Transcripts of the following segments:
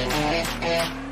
Yeah, yeah, yeah.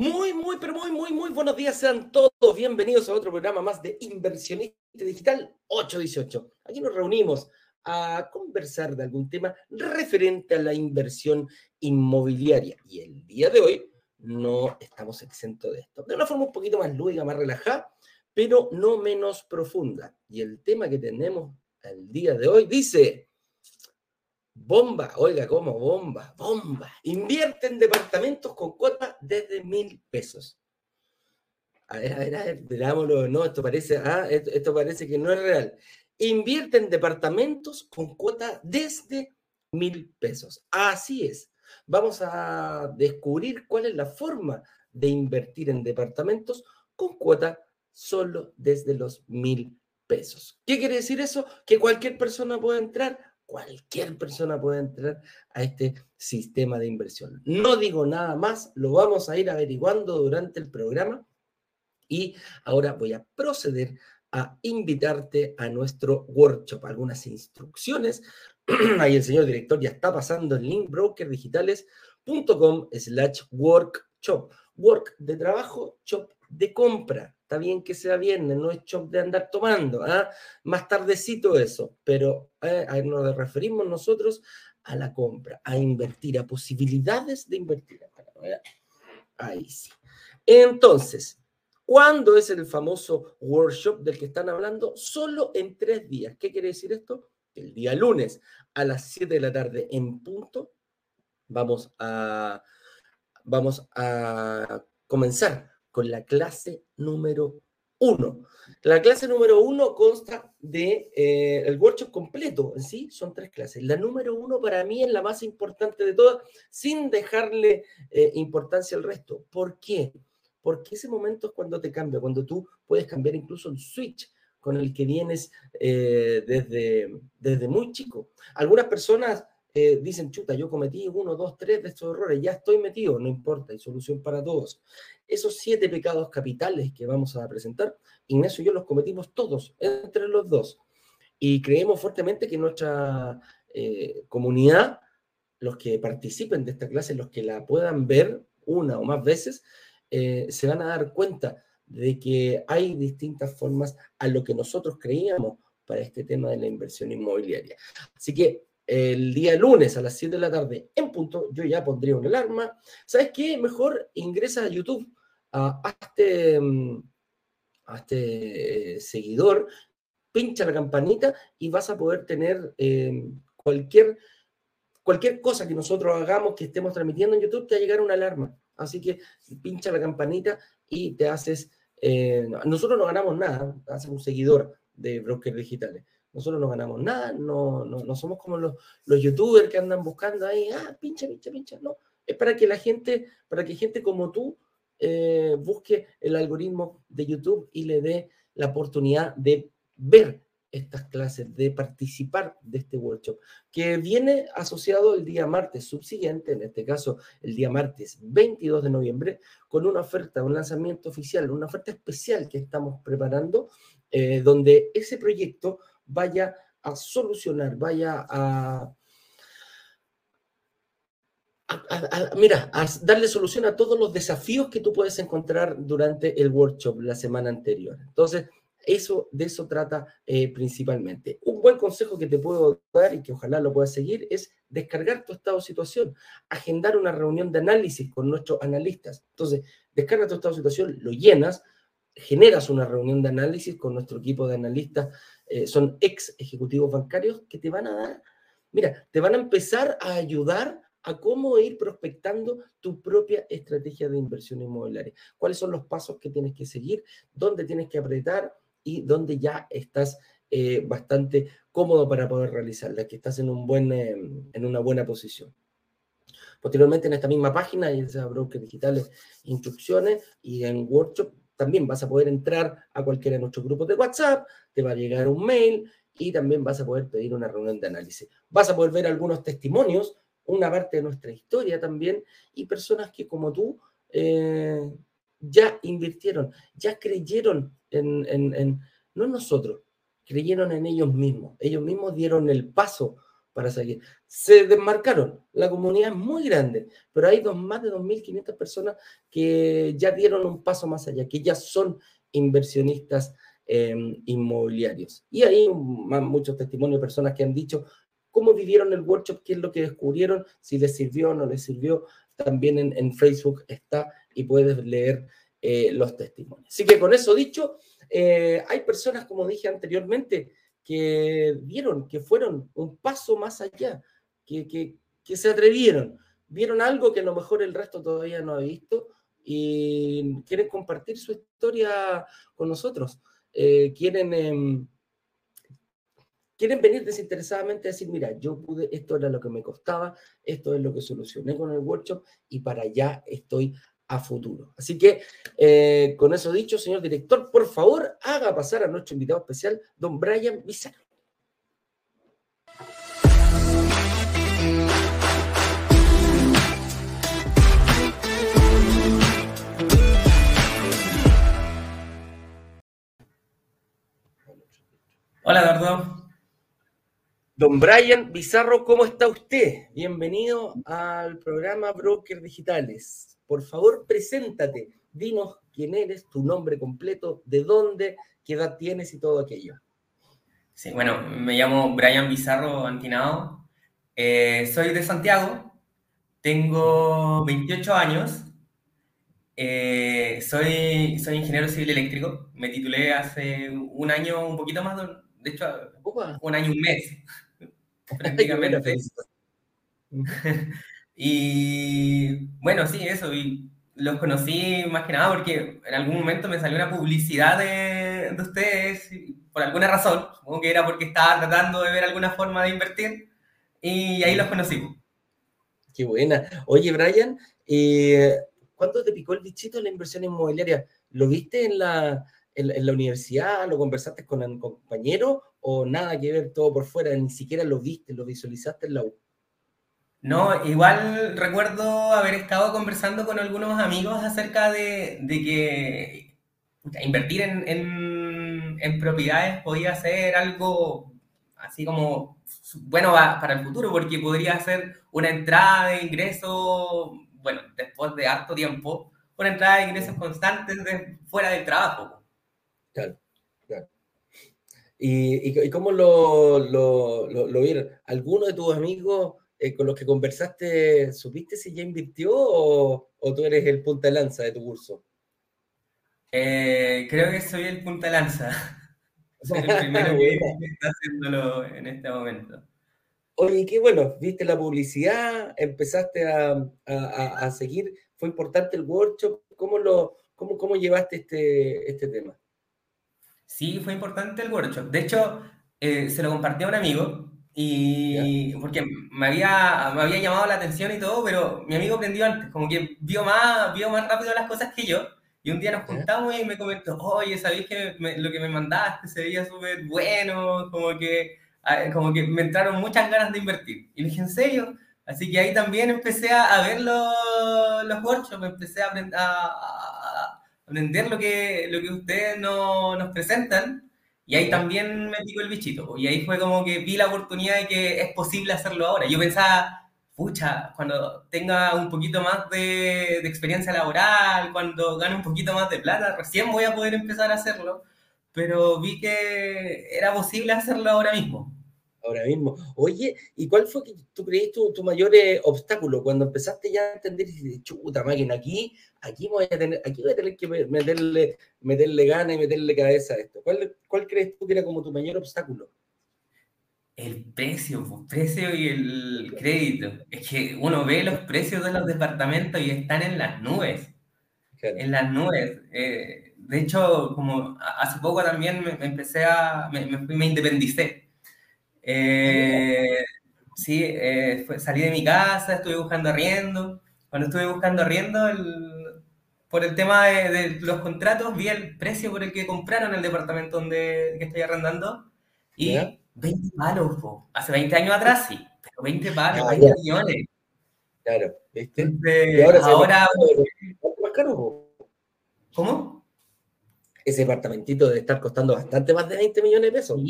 Muy, muy, pero muy, muy, muy buenos días. Sean todos bienvenidos a otro programa más de Inversionista Digital 818. Aquí nos reunimos a conversar de algún tema referente a la inversión inmobiliaria. Y el día de hoy no estamos exentos de esto. De una forma un poquito más lúdica, más relajada, pero no menos profunda. Y el tema que tenemos el día de hoy dice, Bomba, oiga, ¿cómo? Bomba, bomba. Invierte en departamentos con cuotas desde mil pesos. A ver, a ver, a ver. No, esto parece, ah, esto, parece que no es real. Invierte en departamentos con cuota desde mil pesos. Así es. Vamos a descubrir cuál es la forma de invertir en departamentos con cuota solo desde los mil pesos. ¿Qué quiere decir eso? Que cualquier persona puede entrar cualquier persona puede entrar a este sistema de inversión. No digo nada más, lo vamos a ir averiguando durante el programa y ahora voy a proceder a invitarte a nuestro workshop, algunas instrucciones. Ahí el señor director ya está pasando el link brokerdigitales.com slash workshop. Work de trabajo, shop de compra. Está bien que sea viernes, no es shop de andar tomando. ¿ah? Más tardecito eso, pero eh, nos referimos nosotros a la compra, a invertir, a posibilidades de invertir. Ahí sí. Entonces, ¿cuándo es el famoso workshop del que están hablando? Solo en tres días. ¿Qué quiere decir esto? El día lunes a las 7 de la tarde en punto vamos a, vamos a comenzar la clase número uno. La clase número uno consta de eh, el workshop completo, ¿sí? Son tres clases. La número uno para mí es la más importante de todas, sin dejarle eh, importancia al resto. ¿Por qué? Porque ese momento es cuando te cambia, cuando tú puedes cambiar incluso el switch con el que vienes eh, desde, desde muy chico. Algunas personas eh, dicen, chuta, yo cometí uno, dos, tres de estos errores, ya estoy metido, no importa, hay solución para todos. Esos siete pecados capitales que vamos a presentar, Ignacio y yo los cometimos todos, entre los dos. Y creemos fuertemente que nuestra eh, comunidad, los que participen de esta clase, los que la puedan ver una o más veces, eh, se van a dar cuenta de que hay distintas formas a lo que nosotros creíamos para este tema de la inversión inmobiliaria. Así que el día lunes a las 7 de la tarde en punto, yo ya pondría una alarma. ¿Sabes qué? Mejor ingresa a YouTube a, este, mm, a este eh, seguidor, pincha la campanita y vas a poder tener em, cualquier, cualquier cosa que nosotros hagamos, que estemos transmitiendo en YouTube, te va a llegar una alarma. Así que pincha la campanita y te haces... Eh, nosotros no ganamos nada, haces un seguidor de brokers digitales. Nosotros no ganamos nada, no, no, somos como los, los, youtubers que andan buscando ahí, ah, pincha, pincha, pincha. No, es para que la gente, para que gente como tú eh, busque el algoritmo de YouTube y le dé la oportunidad de ver estas clases, de participar de este workshop, que viene asociado el día martes subsiguiente, en este caso el día martes 22 de noviembre, con una oferta, un lanzamiento oficial, una oferta especial que estamos preparando, eh, donde ese proyecto vaya a solucionar, vaya a, mira, a darle solución a todos los desafíos que tú puedes encontrar durante el workshop la semana anterior. Entonces, eso, de eso trata eh, principalmente. Un buen consejo que te puedo dar y que ojalá lo puedas seguir es descargar tu estado de situación, agendar una reunión de análisis con nuestros analistas. Entonces, descarga tu estado de situación, lo llenas, generas una reunión de análisis con nuestro equipo de analistas eh, son ex ejecutivos bancarios que te van a dar, mira, te van a empezar a ayudar a cómo ir prospectando tu propia estrategia de inversión inmobiliaria. ¿Cuáles son los pasos que tienes que seguir? ¿Dónde tienes que apretar? Y dónde ya estás eh, bastante cómodo para poder realizarla, que estás en, un buen, eh, en una buena posición. Posteriormente, en esta misma página, hay Broker Digitales Instrucciones y en Workshop también vas a poder entrar a cualquiera de nuestros grupos de WhatsApp, te va a llegar un mail y también vas a poder pedir una reunión de análisis. Vas a poder ver algunos testimonios, una parte de nuestra historia también, y personas que como tú eh, ya invirtieron, ya creyeron en, en, no en nosotros, creyeron en ellos mismos. Ellos mismos dieron el paso para salir. Se desmarcaron. La comunidad es muy grande, pero hay dos, más de 2.500 personas que ya dieron un paso más allá, que ya son inversionistas em, inmobiliarios. Y hay muchos testimonios personas que han dicho cómo vivieron el workshop, qué es lo que descubrieron, si les sirvió o no les sirvió. También en, Facebook está y puedes leer eh, los testimonios. Así que con eso dicho, eh, hay personas, como dije anteriormente, que vieron, que fueron un paso más allá, que, que, que, se atrevieron, vieron algo que a lo mejor el resto todavía no ha visto y quieren compartir su historia con nosotros. Eh, quieren, em, quieren venir desinteresadamente a decir, mira, yo pude, esto era lo que me costaba, esto es lo que solucioné con el workshop y para allá estoy a futuro. Así que, eh, con eso dicho, señor director, por favor, haga pasar a nuestro invitado especial, don Brian Bizarro. Hola, Eduardo. Don Brian Bizarro, ¿cómo está usted? Bienvenido al programa Broker Digitales por favor, preséntate, dinos quién eres, tu nombre completo, de dónde, qué edad tienes y todo aquello. Sí, bueno, me llamo Brian Bizarro Antinado, eh, soy de Santiago, tengo 28 años, eh, soy, soy ingeniero civil eléctrico, me titulé hace un año, un poquito más, de, hecho, un año y un mes, prácticamente. Y bueno, sí, eso. Y los conocí más que nada porque en algún momento me salió una publicidad de, de ustedes, por alguna razón. Supongo que era porque estaba tratando de ver alguna forma de invertir. Y ahí los conocí. Qué buena. Oye, Brian, eh, ¿cuándo te picó el bichito de la inversión inmobiliaria? ¿Lo viste en la, en, la universidad? ¿Lo conversaste con un compañero? ¿O nada que ver todo por fuera? Ni siquiera lo viste, lo visualizaste en la U. No, igual recuerdo haber estado conversando con algunos amigos acerca de, que invertir en, propiedades podía ser algo así como bueno para el futuro, porque podría ser una entrada de ingresos, bueno, después de harto tiempo, una entrada de ingresos constantes fuera del trabajo. Claro, claro. ¿Y, cómo lo, lo, lo vieron? ¿Alguno de tus amigos eh, con los que conversaste, ¿supiste si ya invirtió o, tú eres el punta lanza de tu curso? Eh, creo que soy el punta lanza. Soy el primero que está haciéndolo en este momento. Oye, qué bueno, viste la publicidad, empezaste a, seguir, fue importante el workshop, ¿cómo, lo, cómo, cómo llevaste este, este tema? Sí, fue importante el workshop. De hecho, eh, se lo compartí a un amigo y porque me había, me había llamado la atención y todo, pero mi amigo aprendió antes, como que vio más, vio más rápido las cosas que yo. Y un día nos juntamos y me comentó, oye, ¿sabéis que lo que me mandaste se veía súper bueno? Como que, como que me entraron muchas ganas de invertir. Y le dije, ¿en serio? Así que ahí también empecé a, ver los, los workshops, empecé a, aprender, a, aprender lo que, lo que ustedes no, nos presentan y ahí también me picó el bichito. Y ahí fue como que vi la oportunidad de que es posible hacerlo ahora. Yo pensaba, pucha, cuando tenga un poquito más de, de experiencia laboral, cuando gane un poquito más de plata, recién voy a poder empezar a hacerlo. Pero vi que era posible hacerlo ahora mismo ahora mismo. Oye, ¿y cuál fue que tú creíste tu, mayor eh, obstáculo cuando empezaste ya a entender y chuta máquina, aquí, aquí voy a tener, aquí voy a tener que meterle, meterle gana y meterle cabeza a esto? ¿Cuál, ¿Cuál crees tú que era como tu mayor obstáculo? El precio, el precio y el crédito. Es que uno ve los precios de los departamentos y están en las nubes. En las nubes. Eh, de hecho, como hace poco también me, empecé a, me, me independicé. Eh, sí, eh, salí de mi casa, estuve buscando arriendo. Cuando estuve buscando arriendo, por el tema de, los contratos, vi el precio por el que compraron el departamento donde que estoy arrendando y 20 palos, hace 20 años atrás sí, pero 20 palos, 20 ah, millones. Claro, ¿viste? y ahora, ahora más caro. ¿Cómo? Ese departamentito debe estar costando bastante más de 20 millones de pesos.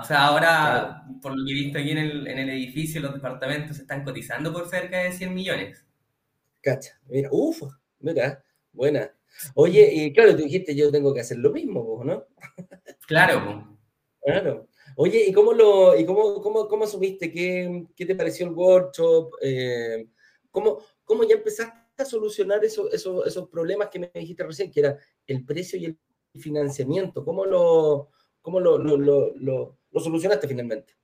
O sea, ahora, por lo que he visto aquí en el, en el edificio, los departamentos se están cotizando por cerca de 100 millones. Cacha, mira, uff, mira, buena. Oye, y claro, tú dijiste, yo tengo que hacer lo mismo, ¿no? Claro. Claro. Oye, ¿y cómo lo, y cómo, cómo, cómo asumiste? ¿Qué, ¿Qué, te pareció el workshop? Eh, ¿cómo, ¿Cómo ya empezaste a solucionar esos, esos, esos problemas que me dijiste recién, que era el precio y el financiamiento? ¿Cómo lo, cómo lo, lo, lo, lo solucionaste finalmente?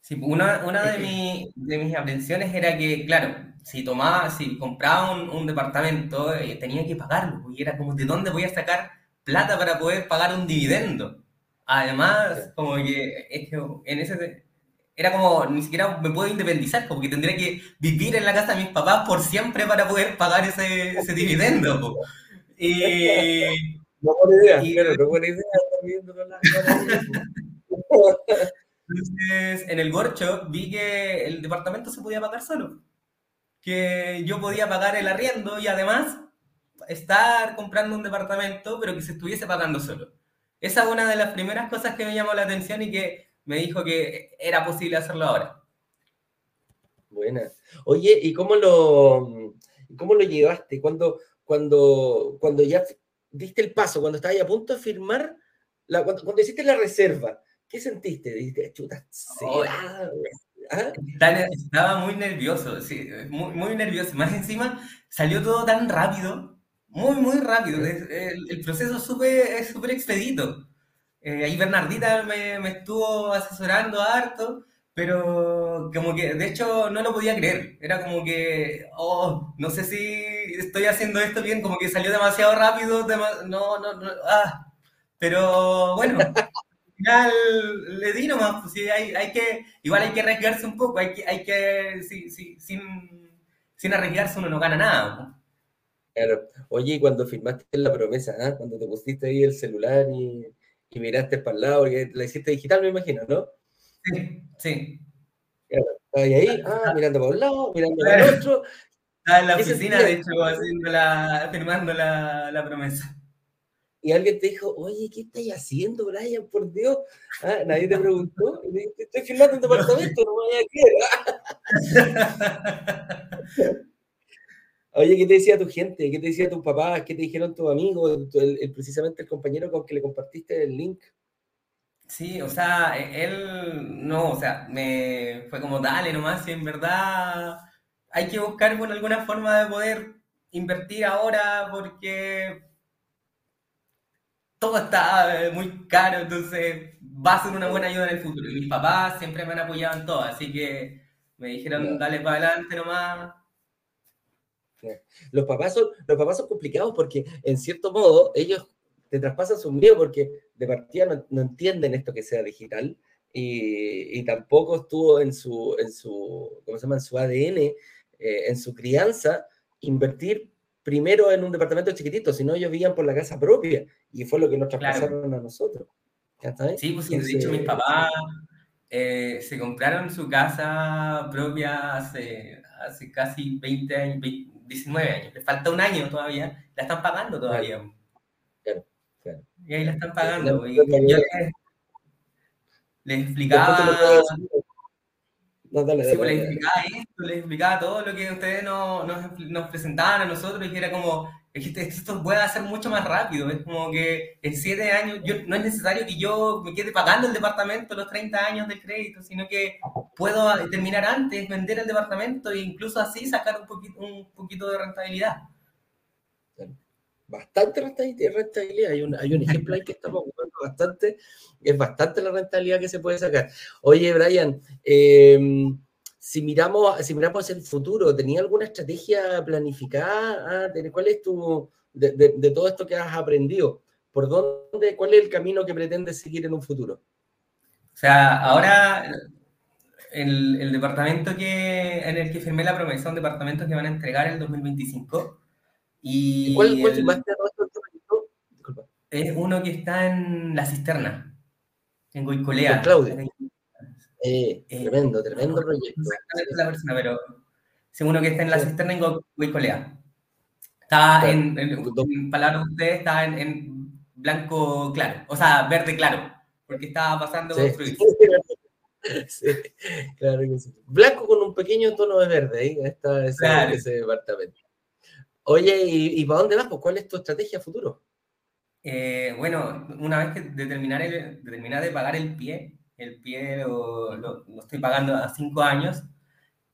Sí, una, una de, mi, de, mis aprensiones era que, claro, si tomaba, si compraba un, un departamento, eh, tenía que pagarlo, y era como, ¿de dónde voy a sacar plata para poder pagar un dividendo? Además, como que, es que en ese, era como, ni siquiera me puedo independizar, como que tendría que vivir en la casa de mis papás por siempre para poder pagar ese, ese dividendo. Y, no buena idea, y, claro, no buena idea Entonces, en el Gorcho vi que el departamento se podía pagar solo. Que yo podía pagar el arriendo y además estar comprando un departamento, pero que se estuviese pagando solo. Esa es una de las primeras cosas que me llamó la atención y que me dijo que era posible hacerlo ahora. Buena. Oye, ¿y cómo lo, cómo lo llevaste? Cuando, cuando, cuando ya diste el paso, cuando estabas a punto de firmar, cuando, hiciste la reserva, ¿qué sentiste? Dijiste, chuta, ¿Ah? Estaba muy nervioso, sí, muy, muy nervioso. Más encima, salió todo tan rápido, muy, muy rápido. El, proceso es súper expedito. Eh, ahí Bernardita me, me, estuvo asesorando harto, pero como que, de hecho, no lo podía creer. Era como que, oh, no sé si estoy haciendo esto bien, como que salió demasiado rápido, no, no, no, ah. Pero bueno, final le di nomás, pues, sí, hay, hay, que, igual hay que arriesgarse un poco, hay que, hay que sí, sí, sin, sin arriesgarse uno no gana nada. Claro. Oye, cuando firmaste la promesa, ¿eh? cuando te pusiste ahí el celular y, y miraste para el lado, y la hiciste digital, me imagino, ¿no? Sí, sí. Claro, ahí, ahí, ah, mirando para un lado, mirando para el otro. Estaba en la oficina, de hecho, haciendo la, firmando la, la, promesa. Y alguien te dijo, oye, ¿qué estás haciendo, Brian? Por Dios. Ah, nadie te preguntó. Estoy firmando un departamento, no me vaya a creer. Oye, ¿qué te decía tu gente? ¿Qué te decía tus papás? ¿Qué te dijeron tus amigos? El, precisamente el compañero con que le compartiste el link. Sí, o sea, e, él no, o sea, me fue como dale nomás, y en verdad hay que buscar por alguna forma de poder invertir ahora porque todo está eh, muy caro, entonces va a ser una buena ayuda en el futuro. Y mis papás siempre me han apoyado en todo, así que me dijeron, dale para adelante nomás, los papás, son, los papás son complicados porque, en cierto modo, ellos te traspasan su miedo porque de partida no, entienden esto que sea digital y, y, tampoco estuvo en su, en su, ¿cómo se llama? En su ADN, eh, en su crianza, invertir primero en un departamento chiquitito, sino ellos vivían por la casa propia y fue lo que nos traspasaron a nosotros. Sí, pues de hecho mis papás eh, se compraron su casa propia hace, hace casi 20 años, 19 años, le falta un año todavía, la están pagando todavía. Claro, claro. Y ahí la están pagando. Y yo les, les explicaba. No, dale, sí, pues, les explicaba esto, les explicaba todo lo que ustedes nos, nos presentaban a nosotros y que era como, esto puede hacer mucho más rápido. Es como que en siete años yo, no es necesario que yo me quede pagando el departamento los 30 años de crédito, sino que puedo terminar antes, vender el departamento e incluso así sacar un poquito, un poquito de rentabilidad. Bastante rentabilidad. Hay un, hay un ejemplo ahí que estamos jugando bastante. Es bastante la rentabilidad que se puede sacar. Oye, Brian, eh, si miramos, si miramos el futuro, ¿tenía alguna estrategia planificada? Ah, ¿Cuál es tu, de, todo esto que has aprendido? ¿Por dónde, cuál es el camino que pretendes seguir en un futuro? O sea, ahora el, el departamento que, en el que firmé la promesa, un departamento que van a entregar en el 2025, Y ¿Cuál, cuál el-? Disculpa. es uno que está en la cisterna, en Goicolea. Claudio. Eh, Eh, Eh, tremendo, tremendo proyecto. exactamente la persona, pero uno que está en la Sí. cisterna en. Está Claro. en, en, en palabras de ustedes, está en, en blanco claro, o sea, verde claro, porque estaba pasando a Sí. Sí, claro que sí. Blanco con un pequeño tono de verde ahí está ese, Claro. ese departamento. Oye, ¿y, y para dónde vas? Pues, ¿Cuál es tu estrategia futuro? Eh, bueno, una vez que determinar el, de pagar el pie, el pie lo, lo- lo estoy pagando a cinco años,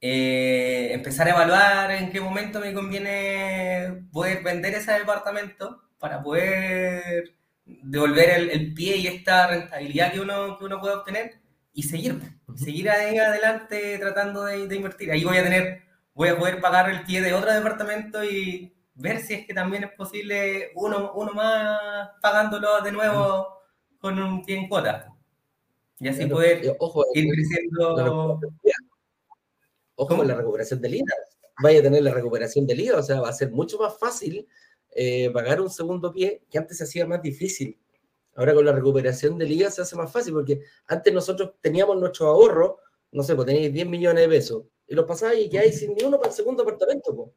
eh, empezar a evaluar en qué momento me conviene poder vender ese departamento para poder devolver el, el pie y esta rentabilidad que uno, que uno puede obtener y seguir, seguir ahí adelante tratando de, de invertir. Ahí voy a tener, voy a poder pagar el pie de otro departamento y ver si es que también es posible uno, uno más pagándolo de nuevo con un pie en cuota. Y así poder Eh, Ojo, ir la creciendo. ojo con la recuperación del IVA. Vaya a tener la recuperación del IVA, o sea, va a ser mucho más fácil eh, pagar un segundo pie que antes se hacía más difícil. Ahora con la recuperación del IVA se hace más fácil porque antes nosotros teníamos nuestro ahorro, no sé, pues tenéis 10 millones de pesos y los pasáis y quedáis sin ni uno para el segundo apartamento. pues.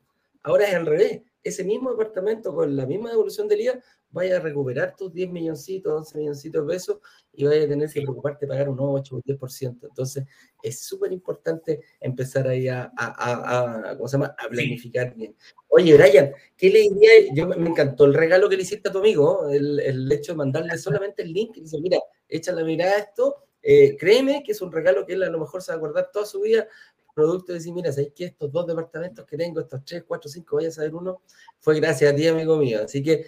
Ahora es al revés. Ese mismo apartamento con la misma devolución del IVA, vaya a recuperar tus 10 milloncitos, 11 milloncitos de pesos y vaya a tener que preocuparte de pagar un 8 o un 10%. Entonces, es súper importante empezar ahí a, a, a- a- ¿cómo se llama? a planificar bien. Oye, Brian, ¿qué le diría? Yo me encantó el regalo que le hiciste a tu amigo, el, el hecho de mandarle solamente el link y dice, mira, echa la mirada a esto, eh, créeme que es un regalo que él a lo mejor se va a acordar toda su vida, producto de decir, mira, ¿sabéis que estos dos departamentos que tengo, estos tres, cuatro, cinco, vaya a saber uno, fue gracias a ti, amigo mío. Así que,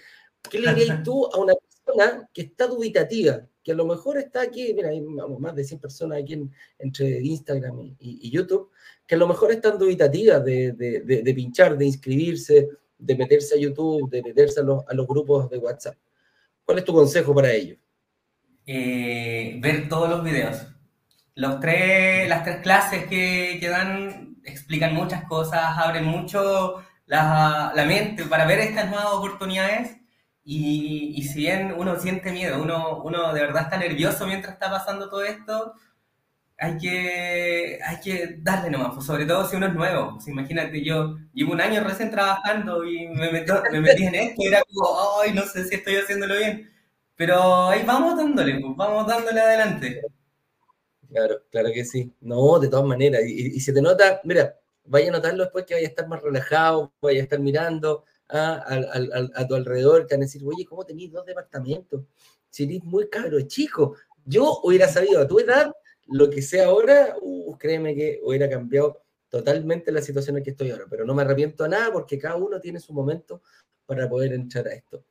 ¿qué le dirías tú a una persona que está dubitativa, que a lo mejor está aquí, mira, hay más de 100 personas aquí en- entre Instagram y, y- y YouTube, que a lo mejor están dubitativas de, de- de- pinchar, de inscribirse, de meterse a YouTube, de meterse a los, a los grupos de WhatsApp? ¿Cuál es tu consejo para ellos? eh, ver todos los videos. Los tres, las tres clases que, que dan explican muchas cosas, abren mucho la, la mente para ver estas nuevas oportunidades. Y, y si bien uno siente miedo, uno, uno de verdad está nervioso mientras está pasando todo esto, hay que, hay que darle nomás, pues, sobre todo si uno es nuevo. Pues, imagínate, yo llevo un año recién trabajando y me, meto- me metí en esto y era como, ay, no sé si estoy haciéndolo bien. Pero ahí vamos dándole, pues, vamos dándole adelante. Claro, claro que sí. No, de todas maneras. Y, y- se te nota, mira, vaya a notarlo después que vaya a estar más relajado, vaya a estar mirando al- al- a tu alrededor, te van a decir, oye, ¿cómo tenéis dos departamentos? Si eres muy cabro chico. Yo hubiera sabido a tu edad lo que sé ahora, uh, créeme que hubiera cambiado totalmente la situación en que estoy ahora, pero no me arrepiento a nada porque cada uno tiene su momento para poder entrar a esto.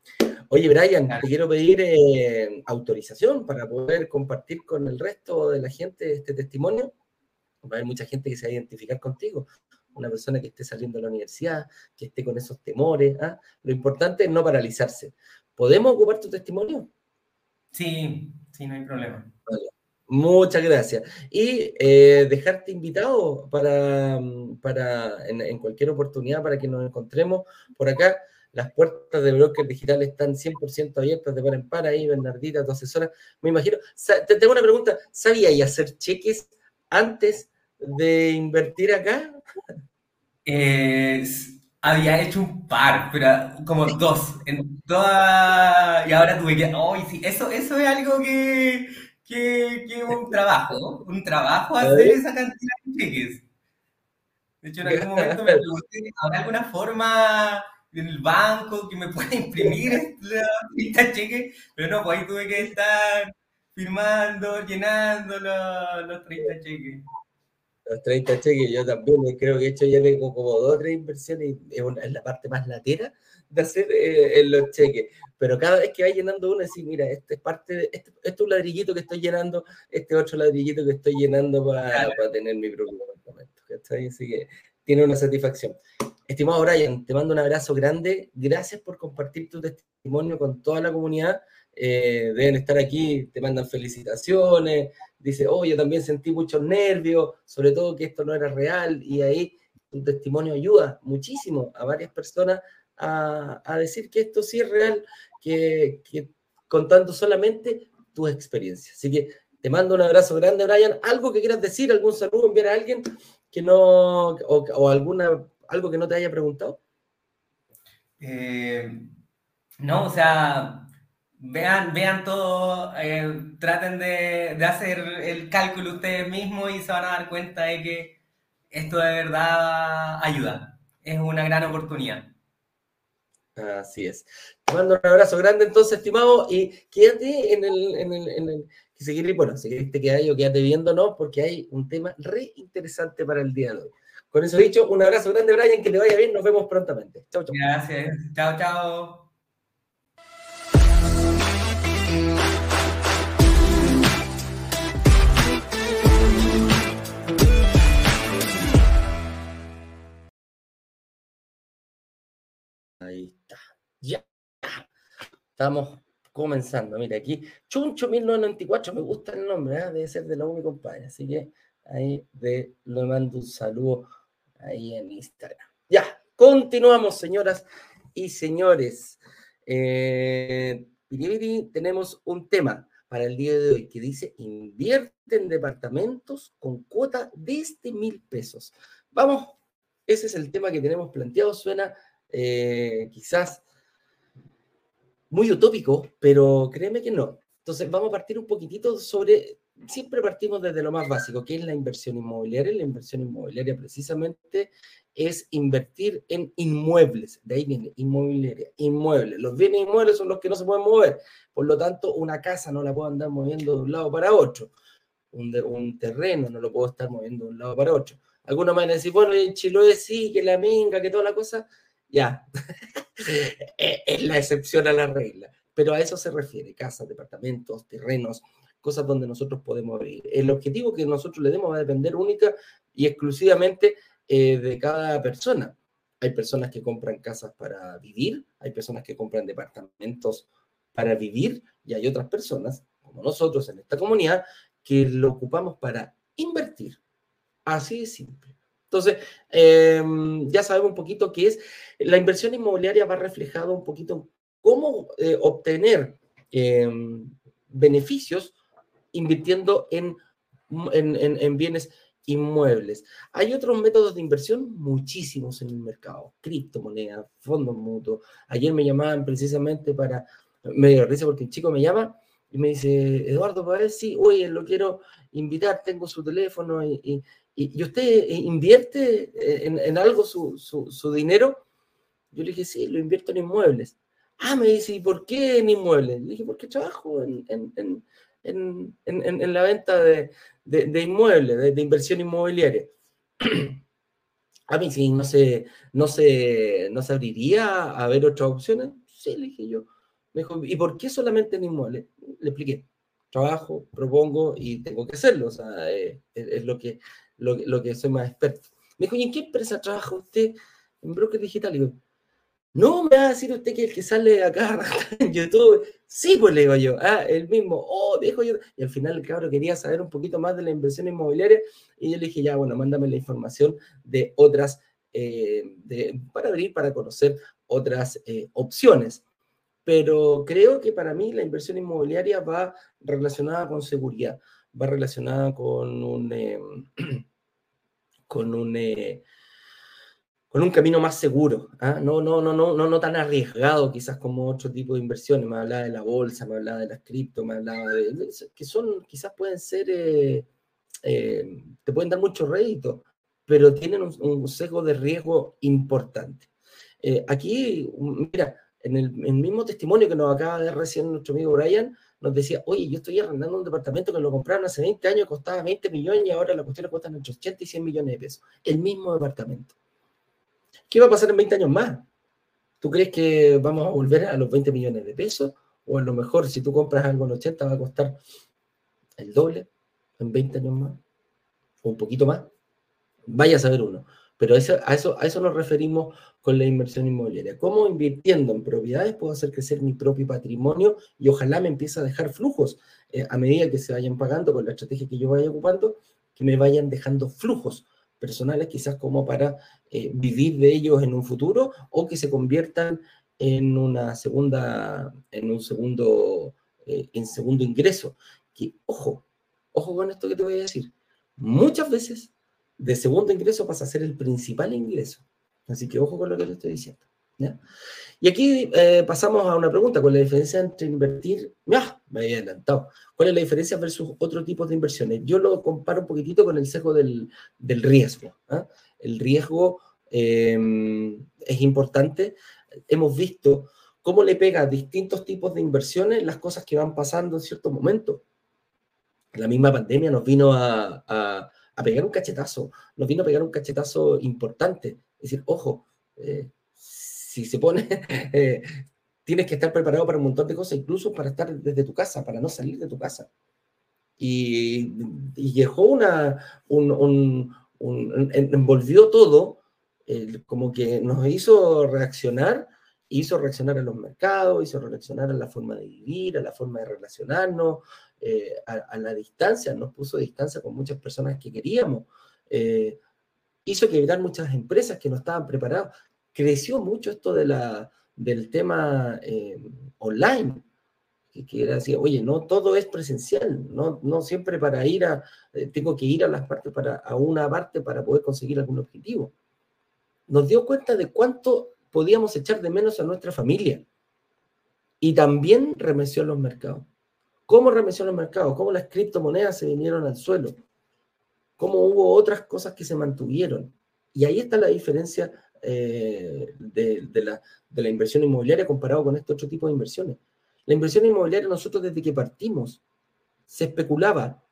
Oye, Brian, te quiero pedir eh, autorización para poder compartir con el resto de la gente este testimonio. Va a haber mucha gente que se va a identificar contigo. Una persona que esté saliendo de la universidad, que esté con esos temores. ¿ah? Lo importante es no paralizarse. ¿Podemos ocupar tu testimonio? Sí, sí, no hay problema. Muchas gracias. Y eh, dejarte invitado para, para en, en cualquier oportunidad para que nos encontremos por acá. Las puertas de Broker Digital están 100% abiertas de par en par ahí, Bernardita, tu asesora. Me imagino. Te tengo una pregunta. ¿Sabías hacer cheques antes de invertir acá? Eh, había hecho un par, pero como dos en toda... Y ahora tuve que... ¡Ay, sí! Eso, eso es algo que, que, que es un trabajo, ¿no? Un trabajo hacer esa cantidad de cheques. De hecho, en algún momento me pregunté, ¿habrá alguna forma en el banco que me pueda imprimir de cheques? Pero no, pues ahí tuve que estar firmando, llenando los, los 30 cheques. Los 30 cheques, yo también eh, creo que he hecho ya tengo como dos o tres inversiones y es, una- es la parte más latera de hacer eh, en los cheques. Pero cada vez que vas llenando uno, decís, mira, este es parte de, este, este es un ladrillito que estoy llenando, este otro ladrillito que estoy llenando para, Claro. para tener mi propio departamento. ¿cachai? Así que tiene una satisfacción. Estimado Brian, te mando un abrazo grande. Gracias por compartir tu testimonio con toda la comunidad. Eh, deben estar aquí, te mandan felicitaciones, dice, oh, yo también sentí muchos nervios, sobre todo que esto no era real, y ahí tu testimonio ayuda muchísimo a varias personas a, decir que esto sí es real, que, contando solamente tu experiencia. Así que te mando un abrazo grande, Brian. ¿Algo que quieras decir? ¿Algún saludo? ¿Enviar a alguien que no, o, alguna, algo que no te haya preguntado? Eh, no, o sea, vean, vean todo, eh, traten de, de, hacer el cálculo ustedes mismos y se van a dar cuenta de que esto de verdad ayuda. Es una gran oportunidad. Así es. Te mando un abrazo grande entonces, estimado, y quédate en el, en el, en el seguir, bueno, si te quedas yo, quédate viéndonos, porque hay un tema re interesante para el día de hoy. Con eso dicho, un abrazo grande, Brian, que le vaya bien, nos vemos prontamente. Chao, chao. Gracias. Chao, chao. Ahí está. Ya. Estamos comenzando. Mira, aquí, Chuncho 1994, me gusta el nombre, ¿eh? debe ser de la mi compadre. Así que ahí de, le mando un saludo ahí en Instagram. Ya, continuamos, señoras y señores. Eh, tenemos un tema para el día de hoy que dice invierte en departamentos con cuota desde mil pesos. Vamos, ese es el tema que tenemos planteado. Suena eh, quizás muy utópico, pero créeme que no. Entonces vamos a partir un poquitito sobre, siempre partimos desde lo más básico, que es la inversión inmobiliaria. La inversión inmobiliaria precisamente es invertir en inmuebles, de ahí viene inmobiliaria, inmuebles. Los bienes inmuebles son los que no se pueden mover, por lo tanto una casa no la puedo andar moviendo de un lado para otro, un, un terreno no lo puedo estar moviendo de un lado para otro. Algunos van a decir, bueno, en Chiloé sí, que la minga, que toda la cosa, ya, es la excepción a la regla. Pero a eso se refiere, casas, departamentos, terrenos, cosas donde nosotros podemos vivir. El objetivo que nosotros le demos va a depender única y exclusivamente eh, de cada persona. Hay personas que compran casas para vivir, hay personas que compran departamentos para vivir y hay otras personas, como nosotros en esta comunidad, que lo ocupamos para invertir. Así de simple. Entonces, em, ya sabemos un poquito qué es. La inversión inmobiliaria va reflejado un poquito cómo eh, obtener em, beneficios invirtiendo en, en, bienes inmuebles. Hay otros métodos de inversión, muchísimos en el mercado, criptomonedas, fondos mutuos. Ayer me llamaban precisamente para, me dio risa porque el chico me llama y me dice, Eduardo, ver si, oye, lo quiero invitar, tengo su teléfono y, ¿y, usted invierte en, algo su, dinero? Yo le dije, sí, lo invierto en inmuebles. Ah, me dice, ¿y por qué en inmuebles? Le dije, porque trabajo en, la venta de, inmuebles, de, inversión inmobiliaria. A mí sí, no se, no, se, no se abriría a ver otras opciones. Sí, le dije yo. Me dijo, ¿y por qué solamente en inmuebles? Le expliqué. Trabajo, propongo y tengo que hacerlo. O sea, eh, es, lo que lo, que soy más experto. Me dijo, ¿y en qué empresa trabaja usted? En broker digital. Y digo, no me va a decir usted que el que sale acá en YouTube. Sí, pues le digo yo, ah, el mismo, oh, dejo yo. Y al final el cabro quería saber un poquito más de la inversión inmobiliaria y yo le dije, ya, bueno, mándame la información de otras, eh, para abrir, para conocer otras eh, opciones. Pero creo que para mí la inversión inmobiliaria va relacionada con seguridad va relacionada con un, eh, con un, eh, con un camino más seguro, ¿ah? no, no, no, no, no, no tan arriesgado quizás como otro tipo de inversiones. Me hablaba de la bolsa, me hablaba de las cripto, me hablaba de, que son, quizás pueden ser, eh, te pueden dar mucho rédito, pero tienen un, sesgo de riesgo importante. aquí, mira, en el, el, mismo testimonio que nos acaba de dar recién nuestro amigo Brian, nos decía, oye, yo estoy arrendando un departamento que lo compraron hace 20 años, costaba 20 millones y ahora la cuestión le cuesta entre 80 y 100 millones de pesos. El mismo departamento. ¿Qué va a pasar en 20 años más? ¿Tú crees que vamos a volver a los 20 millones de pesos? O a lo mejor si tú compras algo en 80 va a costar el doble en 20 años más, o un poquito más. Vaya a saber uno. Pero a, eso, nos referimos con la inversión inmobiliaria. ¿Cómo invirtiendo en propiedades puedo hacer crecer mi propio patrimonio y ojalá me empiece a dejar flujos eh, a medida que se vayan pagando con la estrategia que yo vaya ocupando, que me vayan dejando flujos personales quizás como para eh, vivir de ellos en un futuro o que se conviertan en una segunda, en un segundo, eh, en segundo ingreso. Que, ojo, ojo con esto que te voy a decir. Muchas veces de segundo ingreso pasa a ser el principal ingreso. Así que ojo con lo que te estoy diciendo. Y aquí eh, pasamos a una pregunta, ¿cuál es la diferencia entre invertir? ¡Ah! Me había adelantado. ¿Cuál es la diferencia versus otro tipo de inversiones? Yo lo comparo un poquitito con el sesgo del, riesgo. ¿ah? El riesgo eh, es importante. Hemos visto cómo le pega a distintos tipos de inversiones las cosas que van pasando en ciertos momentos. La misma pandemia nos vino a, a, pegar un cachetazo, nos vino a pegar un cachetazo importante. Es decir, ojo, eh, si se pone, eh, tienes que estar preparado para un montón de cosas, incluso para estar desde tu casa, para no salir de tu casa. Y, dejó una, un, envolvió todo, como que nos hizo reaccionar, hizo reaccionar a los mercados, hizo reaccionar a la forma de vivir, a la forma de relacionarnos, eh, a, la distancia, nos puso distancia con muchas personas que queríamos. Eh, hizo quebrar muchas empresas que no estaban preparadas creció mucho esto de la, del tema eh, online, que, era así, oye, no todo es presencial, no, no siempre para ir a, eh, tengo que ir a las partes, para, a una parte para poder conseguir algún objetivo. Nos dio cuenta de cuánto podíamos echar de menos a nuestra familia. Y también remeció los mercados. ¿Cómo remeció los mercados? ¿Cómo las criptomonedas se vinieron al suelo? ¿Cómo hubo otras cosas que se mantuvieron? Y ahí está la diferencia eh, de, la, de, la, inversión inmobiliaria comparado con este otro tipo de inversiones. La inversión inmobiliaria, nosotros desde que partimos, se especulaba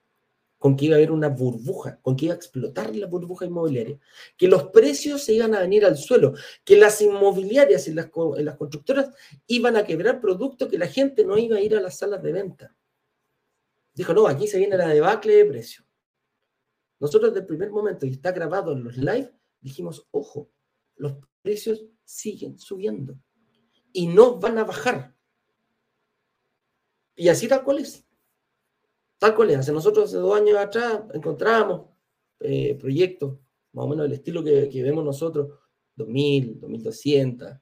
con que iba a haber una burbuja, con que iba a explotar la burbuja inmobiliaria, que los precios se iban a venir al suelo, que las inmobiliarias y las, constructoras iban a quebrar productos que la gente no iba a ir a las salas de venta. Dijo, no, aquí se viene la debacle de precio. Nosotros desde el primer momento, y está grabado en los live, dijimos, ojo, los precios siguen subiendo y no van a bajar. Y así tal cual es. Tal. Hace nosotros hace dos años atrás encontrábamos eh, proyectos, más o menos del estilo que, vemos nosotros, 2000, 2200,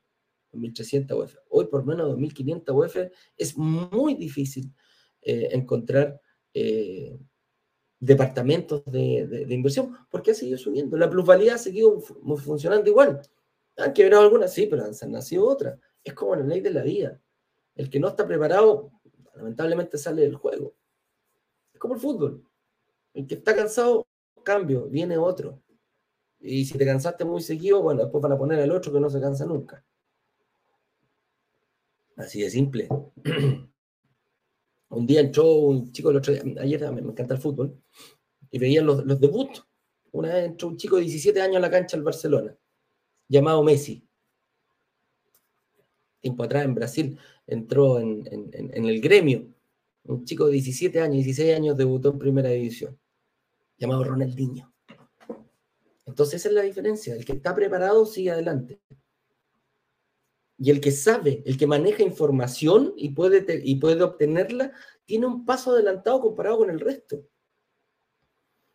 2300 UF. Hoy por menos 2500 UF es muy difícil eh, encontrar eh, departamentos de, inversión, porque ha seguido subiendo. La plusvalía ha seguido funcionando igual. Han quebrado algunas, sí, pero han nacido otras. Es como la ley de la vida. El que no está preparado, lamentablemente sale del juego. Como el fútbol. El que está cansado, cambio, viene otro. Y si te cansaste muy seguido, bueno, después van a poner al otro que no se cansa nunca. Así de simple. Un día entró un chico, el otro día, ayer me, encanta el fútbol, y veían los, los debuts. Una vez entró un chico de 17 años a la cancha del Barcelona, llamado Messi. Tiempo atrás en Brasil entró en, el gremio. Un chico de 17 años, 16 años debutó en primera división, llamado Ronaldinho. Entonces esa es la diferencia. El que está preparado sigue adelante. Y el que sabe, el que maneja información y puede, y puede obtenerla, tiene un paso adelantado comparado con el resto.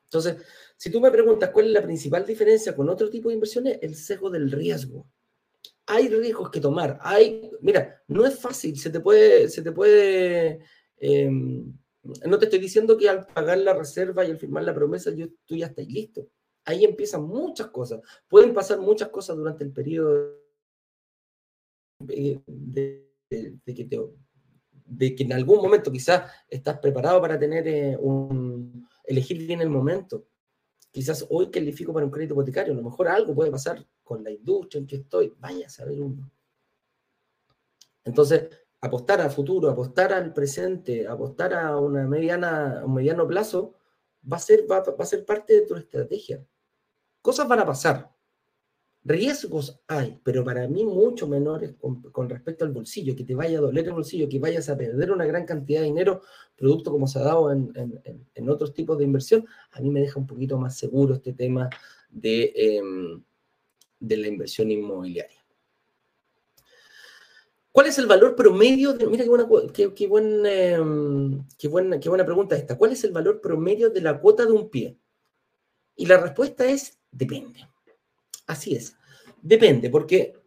Entonces, si tú me preguntas cuál es la principal diferencia con otro tipo de inversiones, el sesgo del riesgo. Hay riesgos que tomar. Hay, mira, no es fácil, se te puede, se te puede, em, no te estoy diciendo que al pagar la reserva y al firmar la promesa, yo, tú ya estás listo. Ahí empiezan muchas cosas. Pueden pasar muchas cosas durante el periodo de, que de que en algún momento quizás estás preparado para tener eh, elegir bien el momento. Quizás hoy califico para un crédito hipotecario, a lo mejor algo puede pasar con la industria en que estoy, vaya a saber uno. Entonces, apostar al futuro, apostar al presente, apostar a una mediana, un mediano plazo, va a, ser, va a ser parte de tu estrategia. Cosas van a pasar, Riesgos hay, pero para mí mucho menores con, respecto al bolsillo, que te vaya a doler el bolsillo, que vayas a perder una gran cantidad de dinero, producto como se ha dado en, otros tipos de inversión, a mí me deja un poquito más seguro este tema de, em, de la inversión inmobiliaria. ¿Cuál es el valor promedio? De, mira qué buena, qué, qué, em, qué, buena, qué buena pregunta esta. ¿Cuál es el valor promedio de la cuota de un pie? Y la respuesta es depende Así es. Depende, porque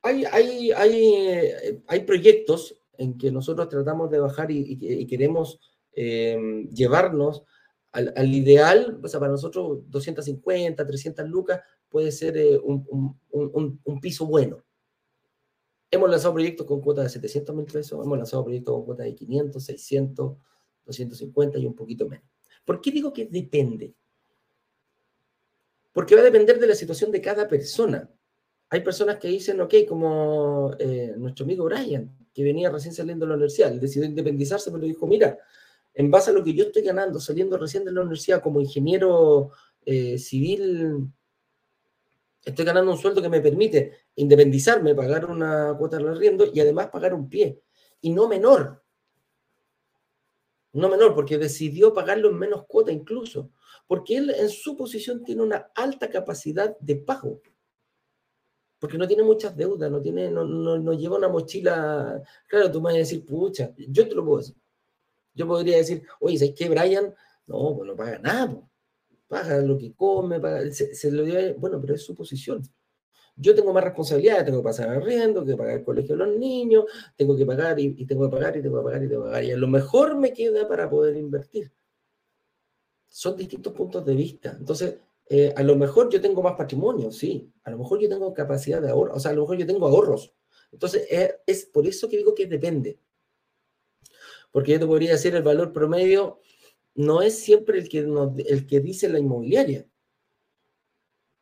hay, hay, hay, eh, hay proyectos en que nosotros tratamos de bajar y, queremos eh, llevarnos al, ideal, o sea, para nosotros 250, 300 lucas puede ser eh, un, un, piso bueno. Hemos lanzado proyectos con cuotas de 700 mil pesos, hemos lanzado proyectos con cuotas de 500, 600, 250 y un poquito menos. ¿Por qué digo que depende? Porque va a depender de la situación de cada persona. Hay personas que dicen, ok, como eh, nuestro amigo Brian, que venía recién saliendo de la universidad, él decidió independizarse, pero dijo, mira, en base a lo que yo estoy ganando, saliendo recién de la universidad como ingeniero eh, civil, estoy ganando un sueldo que me permite independizarme, pagar una cuota de arriendo y además pagar un pie. Y no menor. No menor, porque decidió pagarlo en menos cuota incluso. Porque él en su posición tiene una alta capacidad de pago. Porque no tiene muchas deudas, no, tiene, no, no, lleva una mochila. Claro, tú me vas a decir, pucha, yo te lo puedo decir. Yo podría decir, oye, ¿sabes qué, Brian? No, pues no paga nada paga lo que come, se, lo bueno, pero es su posición. Yo tengo más responsabilidades, tengo que pasar arriendo, tengo que pagar el colegio de los niños, tengo que pagar y, tengo que pagar y tengo que pagar y tengo que pagar. Y a lo mejor me queda para poder invertir. Son distintos puntos de vista. Entonces, eh, a lo mejor yo tengo más patrimonio, sí. A lo mejor yo tengo capacidad de ahorro, o sea, a lo mejor yo tengo ahorros. Entonces, es por eso que digo que depende. Porque yo te podría decir el valor promedio no es siempre el que, el que dice la inmobiliaria.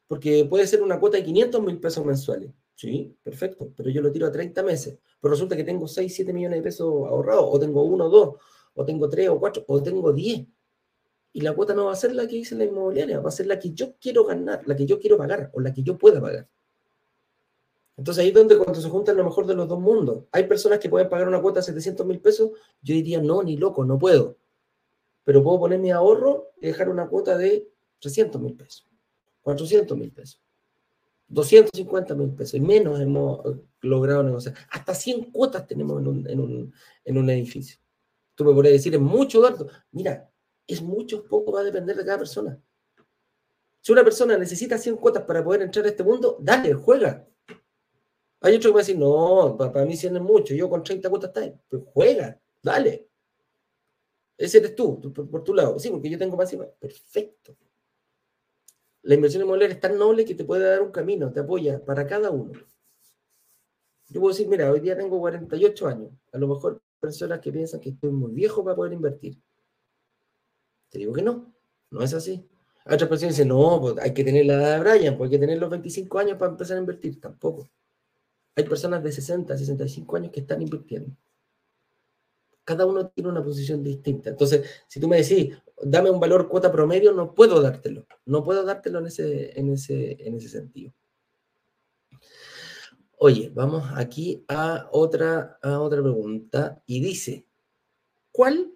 Porque puede ser una cuota de 500 mil pesos mensuales. Sí, perfecto, pero yo lo tiro a 30 meses. Pero resulta que tengo 6, 7 millones de pesos ahorrados, o tengo 1, 2, o tengo 3 o 4, o tengo 10. Y la cuota no va a ser la que dice la inmobiliaria, va a ser la que yo quiero ganar, la que yo quiero pagar, o la que yo pueda pagar. Entonces ahí es donde cuando se juntan lo mejor de los dos mundos. Hay personas que pueden pagar una cuota de 700 mil pesos, yo diría, no, ni loco, no puedo pero puedo poner mi ahorro y dejar una cuota de 300 mil pesos, 400 mil pesos, 250 mil pesos y menos hemos logrado negociar. Hasta 100 cuotas tenemos en un, en un, edificio. Tú me podrías decir, es mucho, Eduardo. Mira, es mucho, poco, va a depender de cada persona. Si una persona necesita 100 cuotas para poder entrar a este mundo, dale, juega. Hay otro que va a decir, no, para, mí 100 es mucho, yo con 30 cuotas está bien. Pues juega, dale. Ese eres tú, por, tu lado. Sí, porque yo tengo más. Perfecto. La inversión inmobiliaria es tan noble que te puede dar un camino, te apoya para cada uno. Yo puedo decir, mira, hoy día tengo 48 años. A lo mejor personas que piensan que estoy muy viejo para poder invertir. Te digo que no, no es así. Otras personas dicen, no, pues hay que tener la edad de Brian, pues hay que tener los 25 años para empezar a invertir. Tampoco. Hay personas de 60, 65 años que están invirtiendo cada uno tiene una posición distinta. Entonces, si tú me decís, dame un valor cuota promedio, no puedo dártelo. No puedo dártelo en ese, en ese, en ese sentido. Oye, vamos aquí a otra, a otra pregunta y dice, ¿cuál,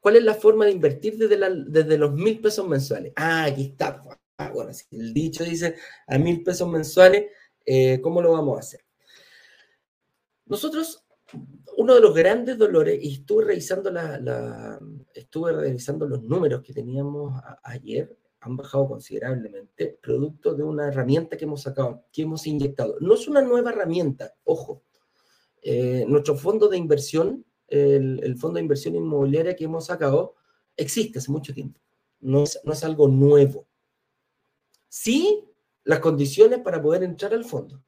¿cuál es la forma de invertir desde, desde los mil pesos mensuales? Ah, aquí está. Ah, bueno, si el dicho dice a mil pesos mensuales, eh, ¿cómo lo vamos a hacer? Nosotros uno de los grandes dolores, y estuve revisando, los números que teníamos ayer, han bajado considerablemente, producto de una herramienta que hemos sacado, que hemos inyectado. No es una nueva herramienta, ojo. Eh, nuestro fondo de inversión, el, fondo de inversión inmobiliaria que hemos sacado, existe hace mucho tiempo. No es, no es algo nuevo. Sí, las condiciones para poder entrar al fondo.